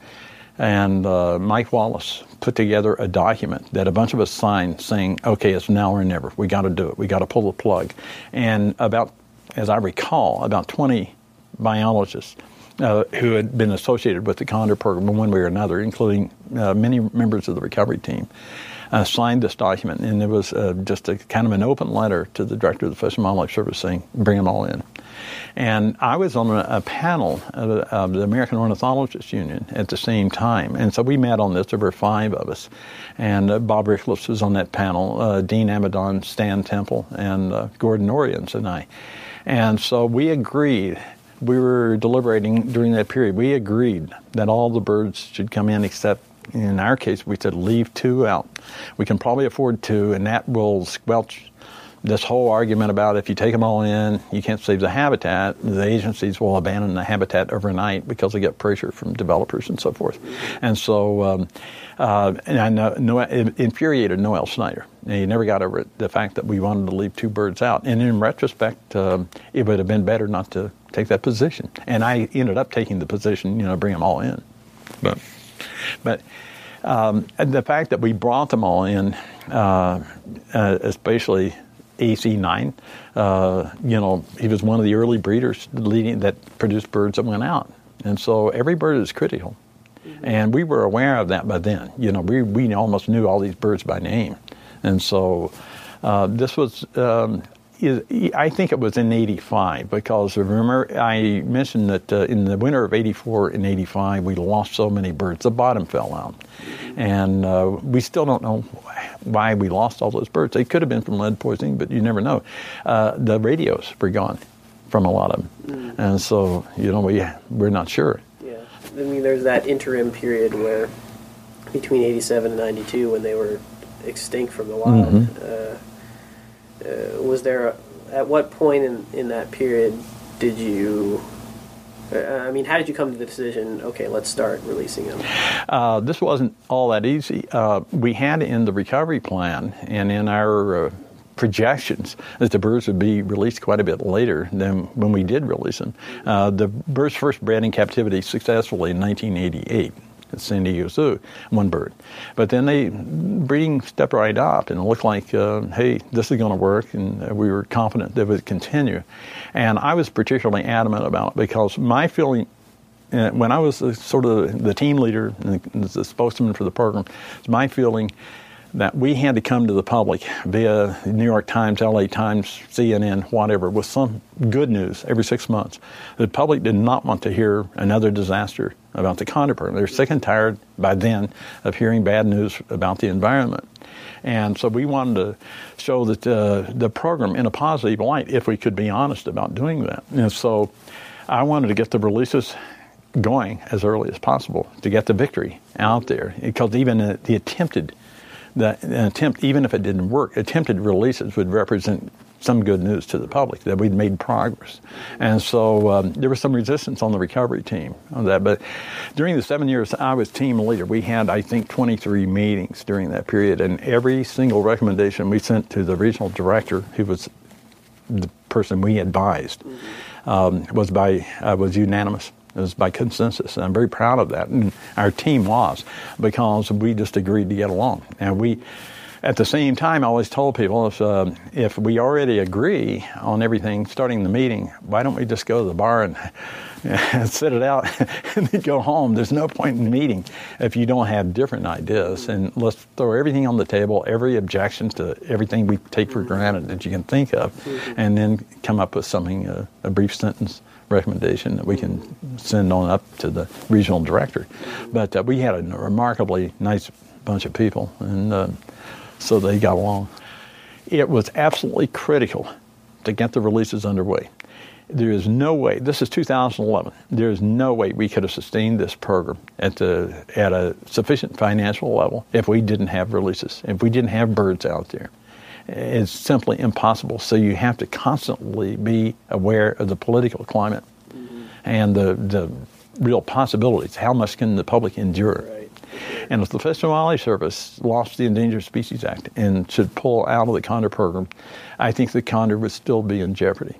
and uh, Mike Wallace put together a document that a bunch of us signed saying, okay, it's now or never. We got to do it. We got to pull the plug. And about, as I recall, about 20 biologists uh, who had been associated with the Condor program in one way or another, including uh, many members of the recovery team, uh, signed this document, and it was uh, just a kind of an open letter to the director of the Fish and Wildlife Service saying, "Bring them all in." And I was on a, a panel of, of, the American Ornithologists Union at the same time, and so we met on this. There were five of us, and uh, Bob Ricklefs was on that panel, uh, Dean Amadon, Stan Temple, and uh, Gordon Orians, and I. And so we agreed we were deliberating during that period. We agreed that all the birds should come in except in our case, we said leave two out. We can probably afford two, and that will squelch this whole argument about if you take them all in, you can't save the habitat. The agencies will abandon the habitat overnight because they get pressure from developers and so forth. And so, um, uh, and I know, no, it infuriated Noel Snyder. And he never got over it, the fact that we wanted to leave two birds out. And in retrospect, um, it would have been better not to take that position. And I ended up taking the position, you know, bring them all in. But but um, the fact that we brought them all in, uh, uh, especially AC9, uh, you know, he was one of the early breeders leading that produced birds that went out. And so every bird is critical. Mm-hmm. And we were aware of that by then. You know, we, we almost knew all these birds by name. And so uh, this was um, I think it was in 85 because remember I mentioned that uh, in the winter of 84 and 85 we lost so many birds. The bottom fell out. And uh, we still don't know why we lost all those birds. They could have been from lead poisoning, but you never know. Uh, the radios were gone from a lot of them. Mm. And so, you know, we, we're not sure. Yeah. I mean, there's that interim period where between 87 and 92 when they were extinct from the wild. Mm-hmm uh, was there a, at what point in, in that period did you uh, I mean, how did you come to the decision? Okay, let's start releasing them. Uh, this wasn't all that easy. Uh, we had in the recovery plan and in our uh, projections that the birds would be released quite a bit later than when we did release them. Uh, the birds first bred in captivity successfully in 1988 at San Diego Zoo, one bird. But then they breeding stepped right up, and looked like, uh, hey, this is going to work, and we were confident that it would continue. And I was particularly adamant about it because my feeling uh, when I was sort of the team leader and the spokesman for the program, it's my feeling that we had to come to the public via New York Times, LA Times, CNN, whatever, with some good news every six months. The public did not want to hear another disaster about the program. They're sick and tired by then of hearing bad news about the environment. And so we wanted to show that uh, the program in a positive light, if we could be honest about doing that. And so I wanted to get the releases going as early as possible to get the victory out there because even the attempted that an attempt, even if it didn't work, attempted releases would represent some good news to the public that we'd made progress. And so um, there was some resistance on the recovery team on that. But during the seven years I was team leader, we had, I think, 23 meetings during that period. And every single recommendation we sent to the regional director, who was the person we advised, um, was by uh, was unanimous. It was by consensus, and I'm very proud of that. And our team was because we just agreed to get along, and we. At the same time, I always told people if uh, if we already agree on everything, starting the meeting, why don't we just go to the bar and, and sit it out and go home? There's no point in meeting if you don't have different ideas. And let's throw everything on the table, every objection to everything we take for granted that you can think of, and then come up with something, uh, a brief sentence recommendation that we can send on up to the regional director. But uh, we had a remarkably nice bunch of people, and uh, so they got along. It was absolutely critical to get the releases underway. There is no way, this is 2011, there is no way we could have sustained this program at, the, at a sufficient financial level if we didn't have releases, if we didn't have birds out there is simply impossible. So you have to constantly be aware of the political climate mm-hmm. and the, the real possibilities. How much can the public endure? Right. And if the Fish and Wildlife Service lost the Endangered Species Act and should pull out of the condor program, I think the condor would still be in jeopardy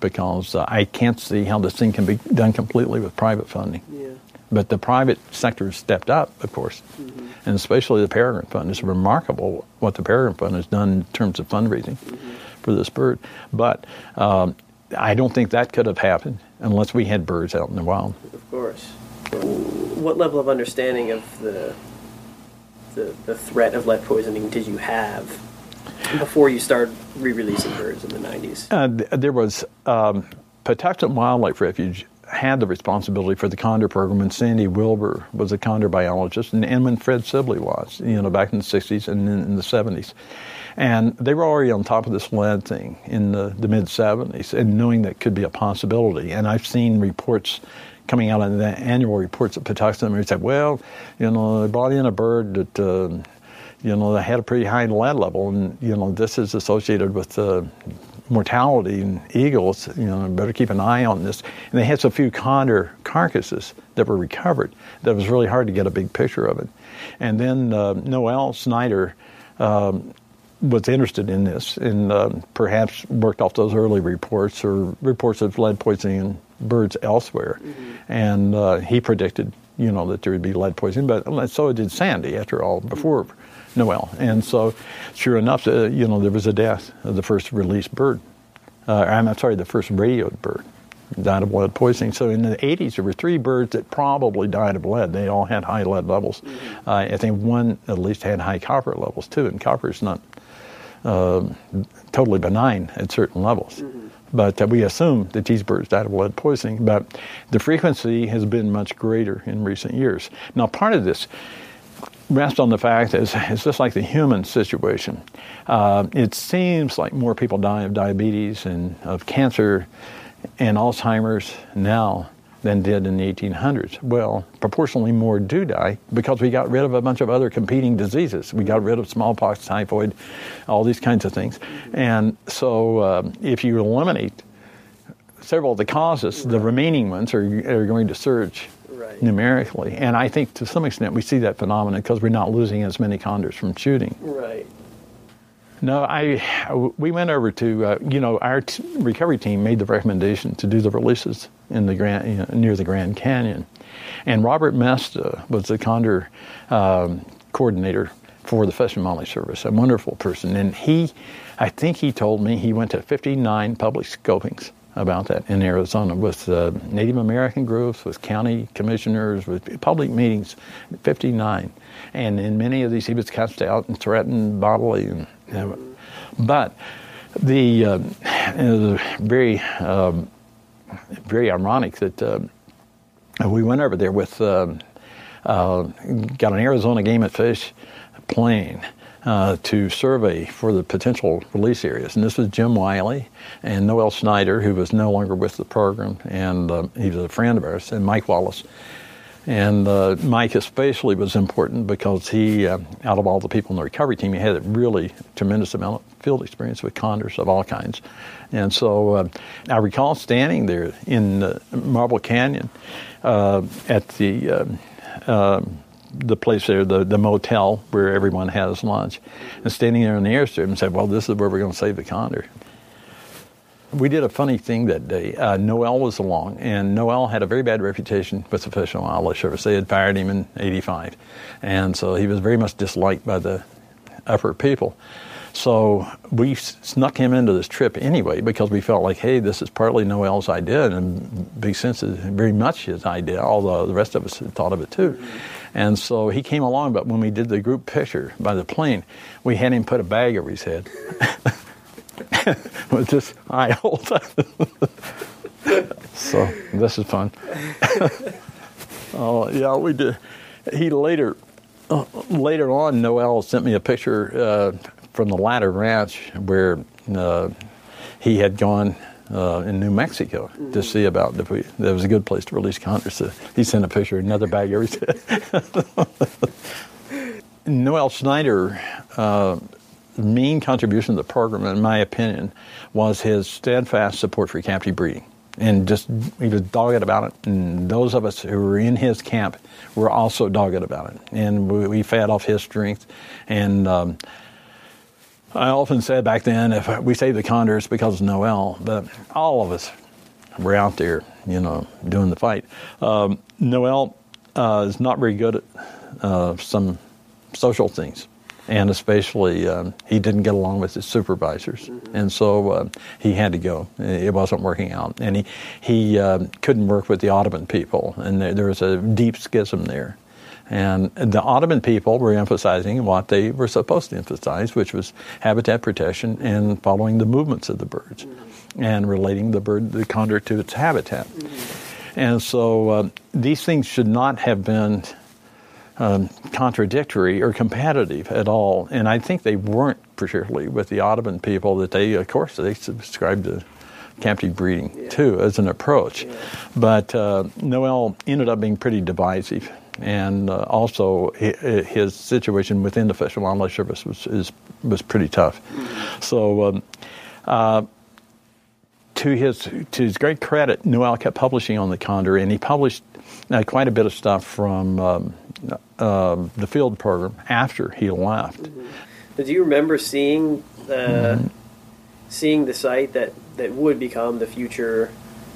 because uh, I can't see how this thing can be done completely with private funding. Yeah. But the private sector has stepped up, of course. Mm-hmm and especially the Peregrine Fund. It's remarkable what the Peregrine Fund has done in terms of fundraising mm-hmm. for this bird. But um, I don't think that could have happened unless we had birds out in the wild. Of course. What level of understanding of the the, the threat of lead poisoning did you have before you started re-releasing birds in the 90s? Uh, there was um, Patuxent Wildlife Refuge had the responsibility for the condor program, and Sandy Wilbur was a condor biologist, and, and when Fred Sibley was, you know, back in the 60s and in, in the 70s. And they were already on top of this lead thing in the, the mid 70s and knowing that could be a possibility. And I've seen reports coming out in the annual reports at Patuxent where they said, well, you know, they brought in a bird that, uh, you know, that had a pretty high lead level, and, you know, this is associated with uh, mortality in eagles, you know, better keep an eye on this. And they had so few condor carcasses that were recovered that it was really hard to get a big picture of it. And then uh, Noel Snyder um, was interested in this and uh, perhaps worked off those early reports or reports of lead poisoning in birds elsewhere. Mm-hmm. And uh, he predicted, you know, that there would be lead poisoning, but so did Sandy, after all, before. Mm-hmm Noel. And so, sure enough, uh, you know, there was a death of the first released bird. Uh, I'm sorry, the first radioed bird died of lead poisoning. So in the 80s, there were three birds that probably died of lead. They all had high lead levels. Mm-hmm. Uh, I think one at least had high copper levels too, and copper is not uh, totally benign at certain levels. Mm-hmm. But uh, we assume that these birds died of lead poisoning. But the frequency has been much greater in recent years. Now, part of this rest on the fact that it's, just like the human situation. Uh, it seems like more people die of diabetes and of cancer and Alzheimer's now than did in the 1800s. Well, proportionally more do die because we got rid of a bunch of other competing diseases. We got rid of smallpox, typhoid, all these kinds of things. And so uh, if you eliminate several of the causes, the remaining ones are, are going to surge. Numerically. And I think to some extent we see that phenomenon because we're not losing as many condors from shooting. Right. No, I we went over to uh, you know our t- recovery team made the recommendation to do the releases in the Grand you know, near the Grand Canyon, and Robert Mesta was the condor um, coordinator for the Fish and Wildlife Service, a wonderful person, and he, I think he told me he went to 59 public scopings about that in Arizona with uh, Native American groups, with county commissioners, with public meetings, 59. And in many of these, he was cast out and threatened bodily. And, but the uh, very, um, very ironic that uh, we went over there with, um, uh, got an Arizona Game and Fish plane uh, to survey for the potential release areas. And this was Jim Wiley and Noel Snyder, who was no longer with the program, and uh, he was a friend of ours, and Mike Wallace. And uh, Mike especially was important because he, uh, out of all the people in the recovery team, he had a really tremendous amount of field experience with condors of all kinds. And so uh, I recall standing there in uh, Marble Canyon uh, at the um, the place there, the, the motel where everyone has lunch, and standing there in the airstrip and said, Well, this is where we're going to save the condor. We did a funny thing that day. Uh, Noel was along, and Noel had a very bad reputation with the Fish and Wildlife Service. They had fired him in 85, and so he was very much disliked by the upper people. So we snuck him into this trip anyway because we felt like, hey, this is partly Noel's idea, and in big sense, very much his idea, although the rest of us had thought of it too. And so he came along, but when we did the group picture by the plane, we had him put a bag over his head with this eye hole. so this is fun. oh yeah, we did. He later, uh, later on, Noel sent me a picture uh, from the Ladder Ranch where uh, he had gone uh, in New Mexico mm-hmm. to see about if we, that was a good place to release condors. So he sent a picture, another bag every day. Noel Snyder, uh, main contribution to the program, in my opinion, was his steadfast support for captive breeding. And just, he was dogged about it. And those of us who were in his camp were also dogged about it. And we, we fed off his strength. And um, I often said back then, if we saved the condors because of Noel, but all of us were out there, you know, doing the fight. Um, Noel uh, is not very good at uh, some social things, and especially um, he didn't get along with his supervisors, mm-hmm. and so uh, he had to go. It wasn't working out, and he he um, couldn't work with the Audubon people, and there, there was a deep schism there. And the Audubon people were emphasizing what they were supposed to emphasize, which was habitat protection and following the movements of the birds mm-hmm. and relating the bird, the condor, to its habitat. Mm-hmm. And so uh, these things should not have been um, contradictory or competitive at all. And I think they weren't, particularly with the Audubon people, that they, of course, they subscribed to captive breeding yeah. too as an approach. Yeah. But uh, Noel ended up being pretty divisive and uh, also his situation within the Federal Wildlife Service was is, was pretty tough. So. Um, uh, to his to his great credit, Noel kept publishing on the condor, and he published uh, quite a bit of stuff from um, uh, the field program after he left. Mm-hmm. Do you remember seeing the mm-hmm. seeing the site that, that would become the future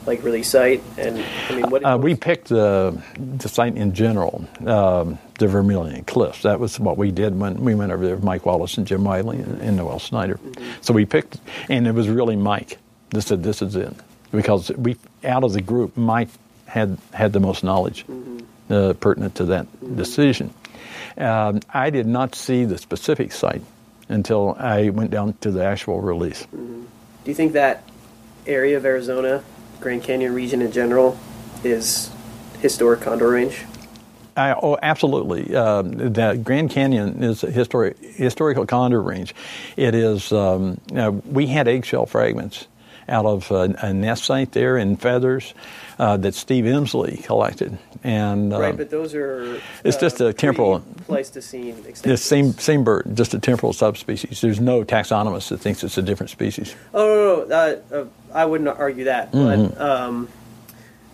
like release site? And I mean, what? Uh, we picked the the site in general, um, the Vermilion Cliffs. That was what we did when we went over there with Mike Wallace and Jim Wiley and, and Noel Snyder. Mm-hmm. So we picked, and it was really Mike. This said, "This is it," because we out of the group, Mike had had the most knowledge mm-hmm. uh, pertinent to that mm-hmm. decision. Um, I did not see the specific site until I went down to the actual release. Mm-hmm. Do you think that area of Arizona Grand Canyon region in general is historic condor range? I, oh, absolutely. Uh, the Grand Canyon is a historic, historical condor range. It is. Um, uh, we had eggshell fragments out of a, a nest site there in Feathers uh, that Steve Emslie collected. And right, but those are it's just a uh, temporal Pleistocene. The same same bird, just a temporal subspecies. There's no taxonomist that thinks it's a different species. Oh no, no, uh, uh, I wouldn't argue that. Mm-hmm. But um,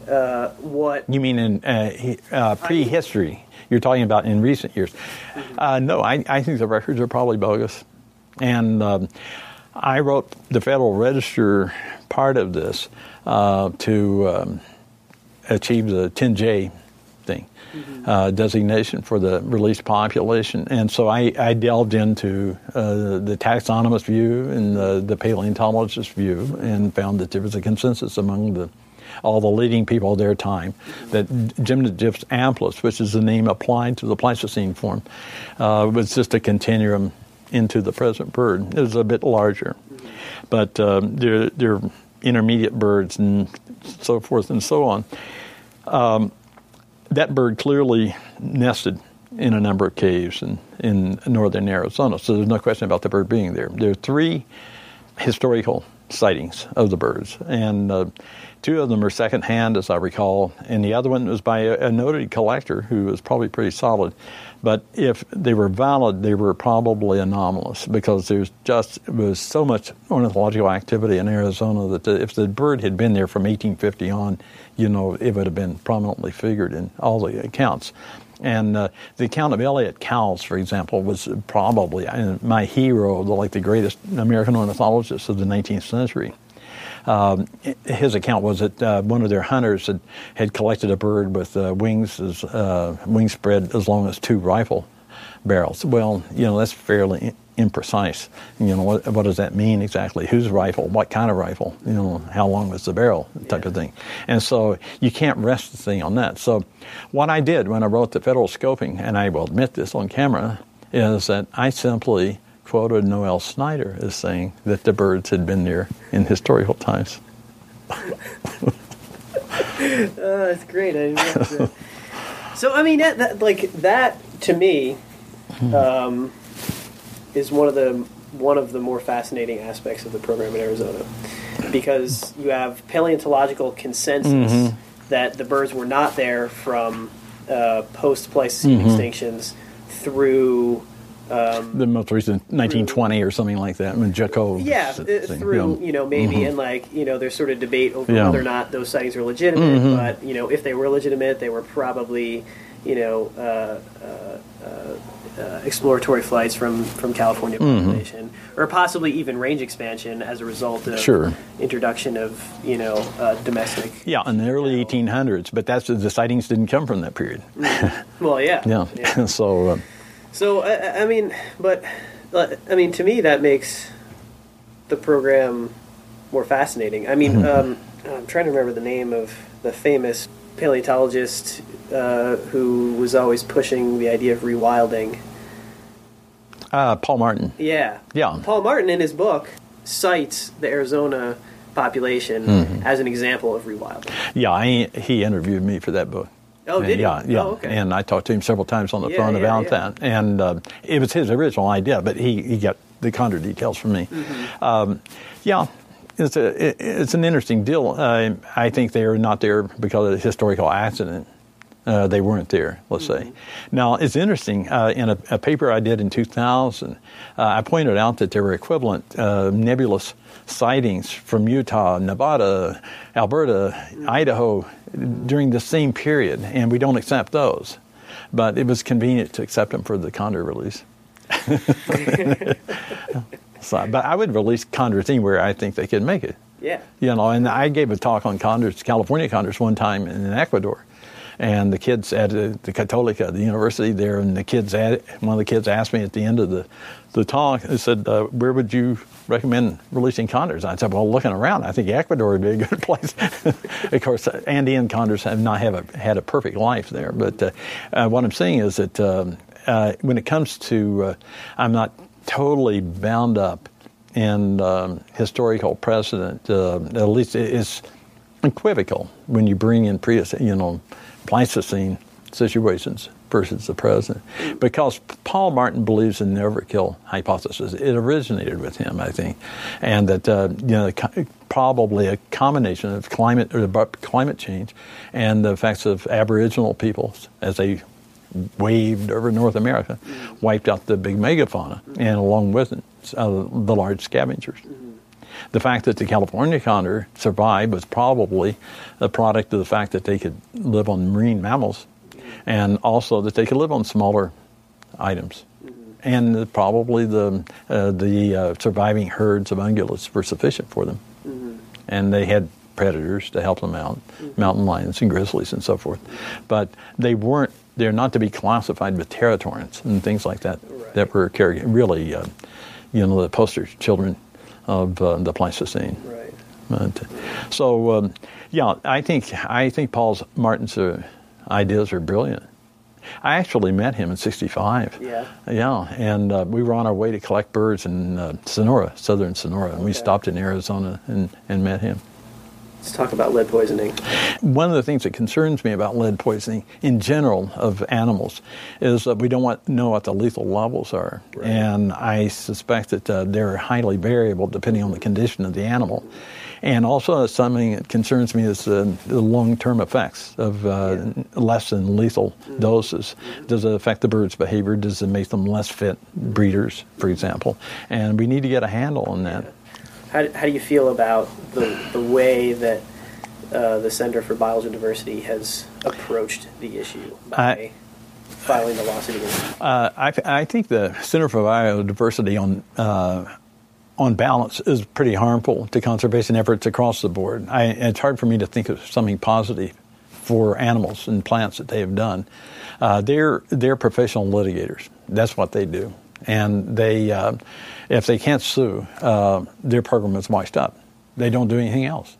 uh, what you mean in uh, prehistory? You're talking about in recent years. Mm-hmm. no, I, I think the records are probably bogus, and. Um, I wrote the Federal Register part of this uh, to um, achieve the 10J thing, uh, designation for the released population. And so I, I delved into uh, the taxonomist view and the, the paleontologist view and found that there was a consensus among the all the leading people of their time that Gymnogyps amplus, which is the name applied to the Pleistocene form, uh, was just a continuum into the present bird. It was a bit larger, but um, they're, they're intermediate birds and so forth and so on. Um, that bird clearly nested in a number of caves in, in northern Arizona, so there's no question about the bird being there. There are three historical sightings of the birds, and uh, two of them are secondhand, as I recall, and the other one was by a, a noted collector who was probably pretty solid. But if they were valid, they were probably anomalous because there's just was so much ornithological activity in Arizona that the, if the bird had been there from 1850 on, you know, it would have been prominently figured in all the accounts. And uh, the account of Elliott Coues, for example, was probably uh, my hero, like the greatest American ornithologist of the 19th century. Um, his account was that uh, one of their hunters had, had collected a bird with uh, wings as uh, wing spread as long as two rifle barrels. Well, you know that's fairly imprecise. You know what, what does that mean exactly? Whose rifle? What kind of rifle? You know how long was the barrel? Type yeah. of thing. And so you can't rest the thing on that. So what I did when I wrote the federal scoping, and I will admit this on camera, is that I simply quoted Noel Snyder as saying that the birds had been there in historical times. oh, that's great. I so I mean, that, that, like that to me um, is one of the one of the more fascinating aspects of the program in Arizona because you have paleontological consensus mm-hmm. that the birds were not there from uh, post Pleistocene mm-hmm. extinctions through um, the most recent 1920 through, or something like that. I mean, Jacob. Yeah, uh, through you know maybe mm-hmm. and like you know there's sort of debate over yeah. whether or not those sightings are legitimate. Mm-hmm. But you know if they were legitimate, they were probably you know uh, uh, uh, exploratory flights from from California mm-hmm. population, mm-hmm. or possibly even range expansion as a result of sure. introduction of you know uh, domestic. Yeah, in the early you know, 1800s, but that's the sightings didn't come from that period. Mm-hmm. well, yeah, yeah. yeah. so. So I, I mean, but I mean, to me, that makes the program more fascinating. I mean, mm-hmm. um, I'm trying to remember the name of the famous paleontologist uh, who was always pushing the idea of rewilding. Uh, Paul Martin. Yeah. Yeah. Paul Martin, in his book, cites the Arizona population mm-hmm. as an example of rewilding. Yeah, he, he interviewed me for that book. Oh, did yeah, he? Yeah, oh, okay. And I talked to him several times on the yeah, phone yeah, about yeah. that. And uh, it was his original idea, but he, he got the condor details from me. Mm-hmm. Um, yeah, it's, a, it, it's an interesting deal. Uh, I think they are not there because of the historical accident. Uh, they weren't there, let's mm-hmm. say. Now, it's interesting. Uh, in a, a, paper I did in 2000, uh, I pointed out that there were equivalent uh, nebulous sightings from Utah, Nevada, Alberta, mm-hmm. Idaho during the same period, and we don't accept those. But it was convenient to accept them for the condor release. so, but I would release condors anywhere I think they could make it. Yeah. You know, and I gave a talk on condors, California condors, one time in Ecuador and the kids at the Católica, the university there, and the kids, at, one of the kids asked me at the end of the, the talk, they said, uh, where would you recommend releasing condors? I said, well, looking around, I think Ecuador would be a good place. of course, Andean condors have not have a, had a perfect life there, but uh, uh, what I'm saying is that um, uh, when it comes to, uh, I'm not totally bound up in um, historical precedent. Uh, at least it's equivocal when you bring in pre, you know, Pleistocene situations versus the present. Because Paul Martin believes in the overkill hypothesis. It originated with him, I think, and that uh, you know probably a combination of climate or climate change and the effects of Aboriginal peoples as they waved over North America, wiped out the big megafauna, and along with it, uh, the large scavengers. The fact that the California condor survived was probably a product of the fact that they could live on marine mammals and also that they could live on smaller items. And probably the, uh, the uh, surviving herds of ungulates were sufficient for them. Mm-hmm. And they had predators to help them out, mm-hmm. mountain lions and grizzlies and so forth. But they weren't, they're not to be classified with teratorns and things like that right. that were really, uh, you know, the poster children of uh, the Pleistocene. Right. But, so, um, yeah, I think, I think Paul Martin's uh, ideas are brilliant. I actually met him in '65. Yeah. Yeah, and uh, we were on our way to collect birds in uh, Sonora, southern Sonora, and okay. we stopped in Arizona and, and met him. Let's talk about lead poisoning. One of the things that concerns me about lead poisoning in general of animals is that we don't want, know what the lethal levels are. Right. And I suspect that uh, they're highly variable depending on the condition of the animal. And also, something that concerns me is uh, the long term effects of uh, yeah. less than lethal mm-hmm. doses. Does it affect the bird's behavior? Does it make them less fit breeders, for example? And we need to get a handle on that. How, how do you feel about the, the way that uh, the Center for Biological Diversity has approached the issue by filing the lawsuit against uh, I, I, think the Center for Biodiversity on uh, on balance is pretty harmful to conservation efforts across the board. I, it's hard for me to think of something positive for animals and plants that they have done. Uh, they're they're professional litigators. That's what they do and they, uh, if they can't sue, uh, their program is washed up. They don't do anything else.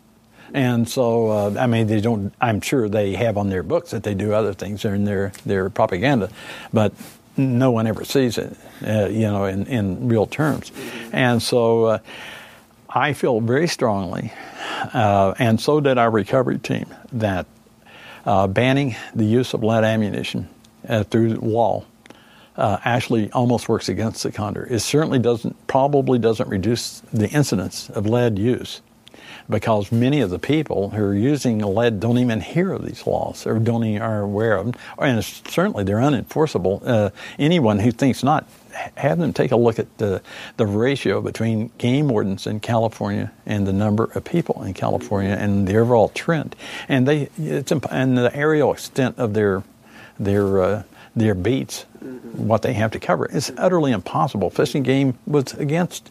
And so, uh, I mean, they don't. I'm sure they have on their books that they do other things in their their propaganda, but no one ever sees it, uh, you know, in, in real terms. And so, uh, I feel very strongly, uh, and so did our recovery team, that banning the use of lead ammunition through law uh, actually almost works against the condor. It certainly doesn't, probably doesn't reduce the incidence of lead use because many of the people who are using lead don't even hear of these laws or don't even are aware of them, and certainly they're unenforceable. Uh, anyone who thinks not, have them take a look at the, the ratio between game wardens in California and the number of people in California and the overall trend, and they it's and the aerial extent of their their uh, their beats, mm-hmm. what they have to cover. It's utterly impossible. Fish and Game was against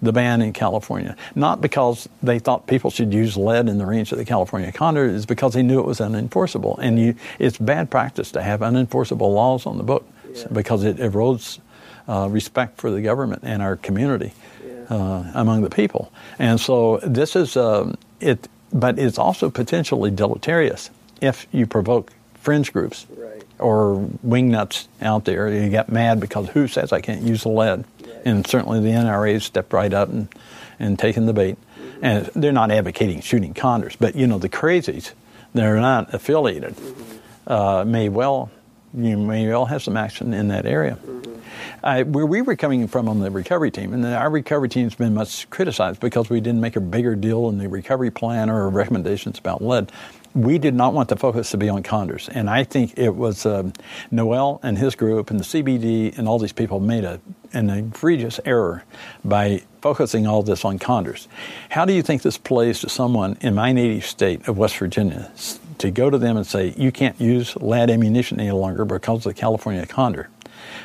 the ban in California, not because they thought people should use lead in the range of the California condor, it's because they knew it was unenforceable. And you, it's bad practice to have unenforceable laws on the book yeah. because it erodes uh, respect for the government and our community yeah. uh, among the people. And so this is um, it, but it's also potentially deleterious if you provoke fringe groups. Right or wingnuts out there. You get mad because who says I can't use the lead? And certainly the NRA stepped right up and, and taken the bait. And they're not advocating shooting condors, but you know the crazies, they're not affiliated. Uh, may well you may well have some action in that area. Uh, where we were coming from on the recovery team, and our recovery team's been much criticized because we didn't make a bigger deal in the recovery plan or recommendations about lead we did not want the focus to be on condors. And I think it was uh, Noel and his group and the CBD and all these people made a, an egregious error by focusing all this on condors. How do you think this plays to someone in my native state of West Virginia to go to them and say, you can't use lead ammunition any longer because of the California condor?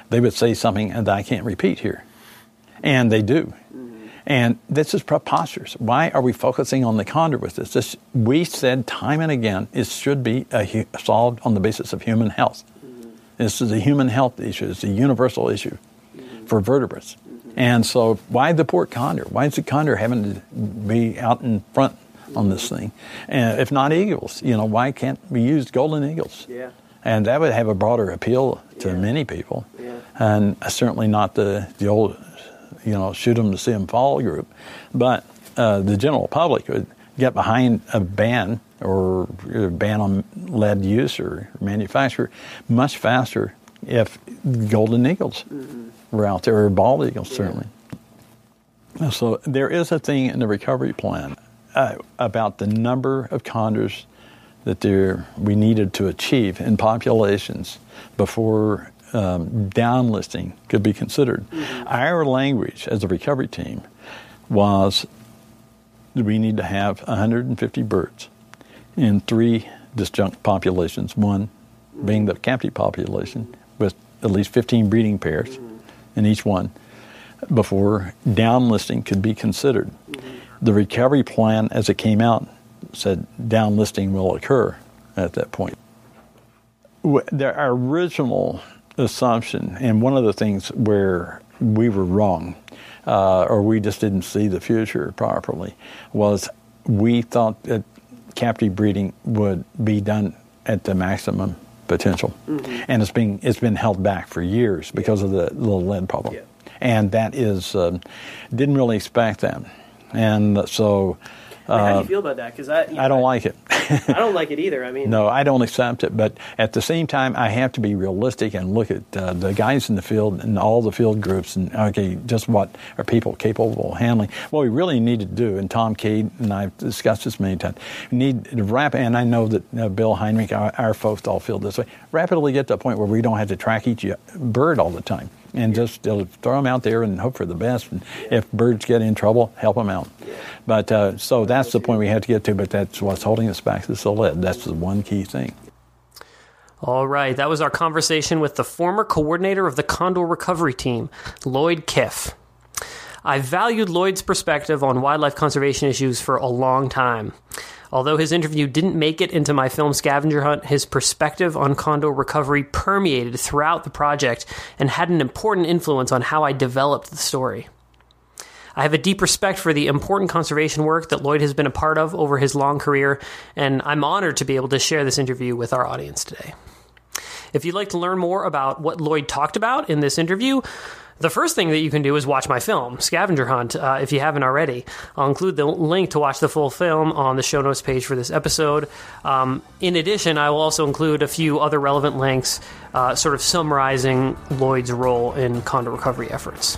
They would say something that I can't repeat here. And they do. And this is preposterous. Why are we focusing on the condor with this? this we said time and again it should be a, solved on the basis of human health. Mm-hmm. This is a human health issue. It's a universal issue mm-hmm. for vertebrates. Mm-hmm. And so, why the port condor? Why is the condor having to be out in front on this thing? And if not eagles, you know, why can't we use golden eagles? Yeah. And that would have a broader appeal to yeah. many people, yeah. and certainly not the, the old you know, shoot them to see them fall group. But uh, the general public would get behind a ban or a ban on lead use or manufacture much faster if golden eagles mm-hmm. were out there, or bald eagles, yeah. certainly. So there is a thing in the recovery plan uh, about the number of condors that there we needed to achieve in populations before um, downlisting could be considered. Mm-hmm. Our language as a recovery team was we need to have 150 birds in three disjunct populations, one being the captive population with at least 15 breeding pairs mm-hmm. in each one before downlisting could be considered. Mm-hmm. The recovery plan as it came out said downlisting will occur at that point. There, our original assumption, and one of the things where we were wrong, uh, or we just didn't see the future properly, was we thought that captive breeding would be done at the maximum potential, mm-hmm. and it's being it's been held back for years because yeah. of the little lead problem, yeah. and that is uh, didn't really expect that, and so how do you uh, feel about that? Because I, I don't like it. I don't like it either. I mean, no, I don't accept it. But at the same time, I have to be realistic and look at uh, the guys in the field and all the field groups and okay, just what are people capable of handling? What we really need to do, and Tom Cade and I've discussed this many times, we need to wrap. And I know that uh, Bill Heinrich, our, our folks, all feel this way. Rapidly get to a point where we don't have to track each bird all the time and just throw them out there and hope for the best. And if birds get in trouble, help them out. But uh, so that's the point we have to get to. But that's what's holding us back is the lead. That's the one key thing. All right, that was our conversation with the former coordinator of the Condor Recovery Team, Lloyd Kiff. I valued Lloyd's perspective on wildlife conservation issues for a long time. Although his interview didn't make it into my film Scavenger Hunt, his perspective on condor recovery permeated throughout the project and had an important influence on how I developed the story. I have a deep respect for the important conservation work that Lloyd has been a part of over his long career, and I'm honored to be able to share this interview with our audience today. If you'd like to learn more about what Lloyd talked about in this interview, the first thing that you can do is watch my film, Scavenger Hunt, uh, if you haven't already. I'll include the link to watch the full film on the show notes page for this episode. Um, in addition, I will also include a few other relevant links, uh, sort of summarizing Lloyd's role in condor recovery efforts.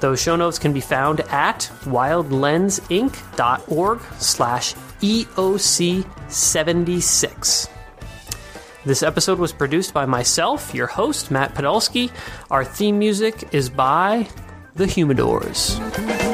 Those show notes can be found at wildlensinc.org slash EOC76. This episode was produced by myself, your host, Matt Podolsky. Our theme music is by The Humidors.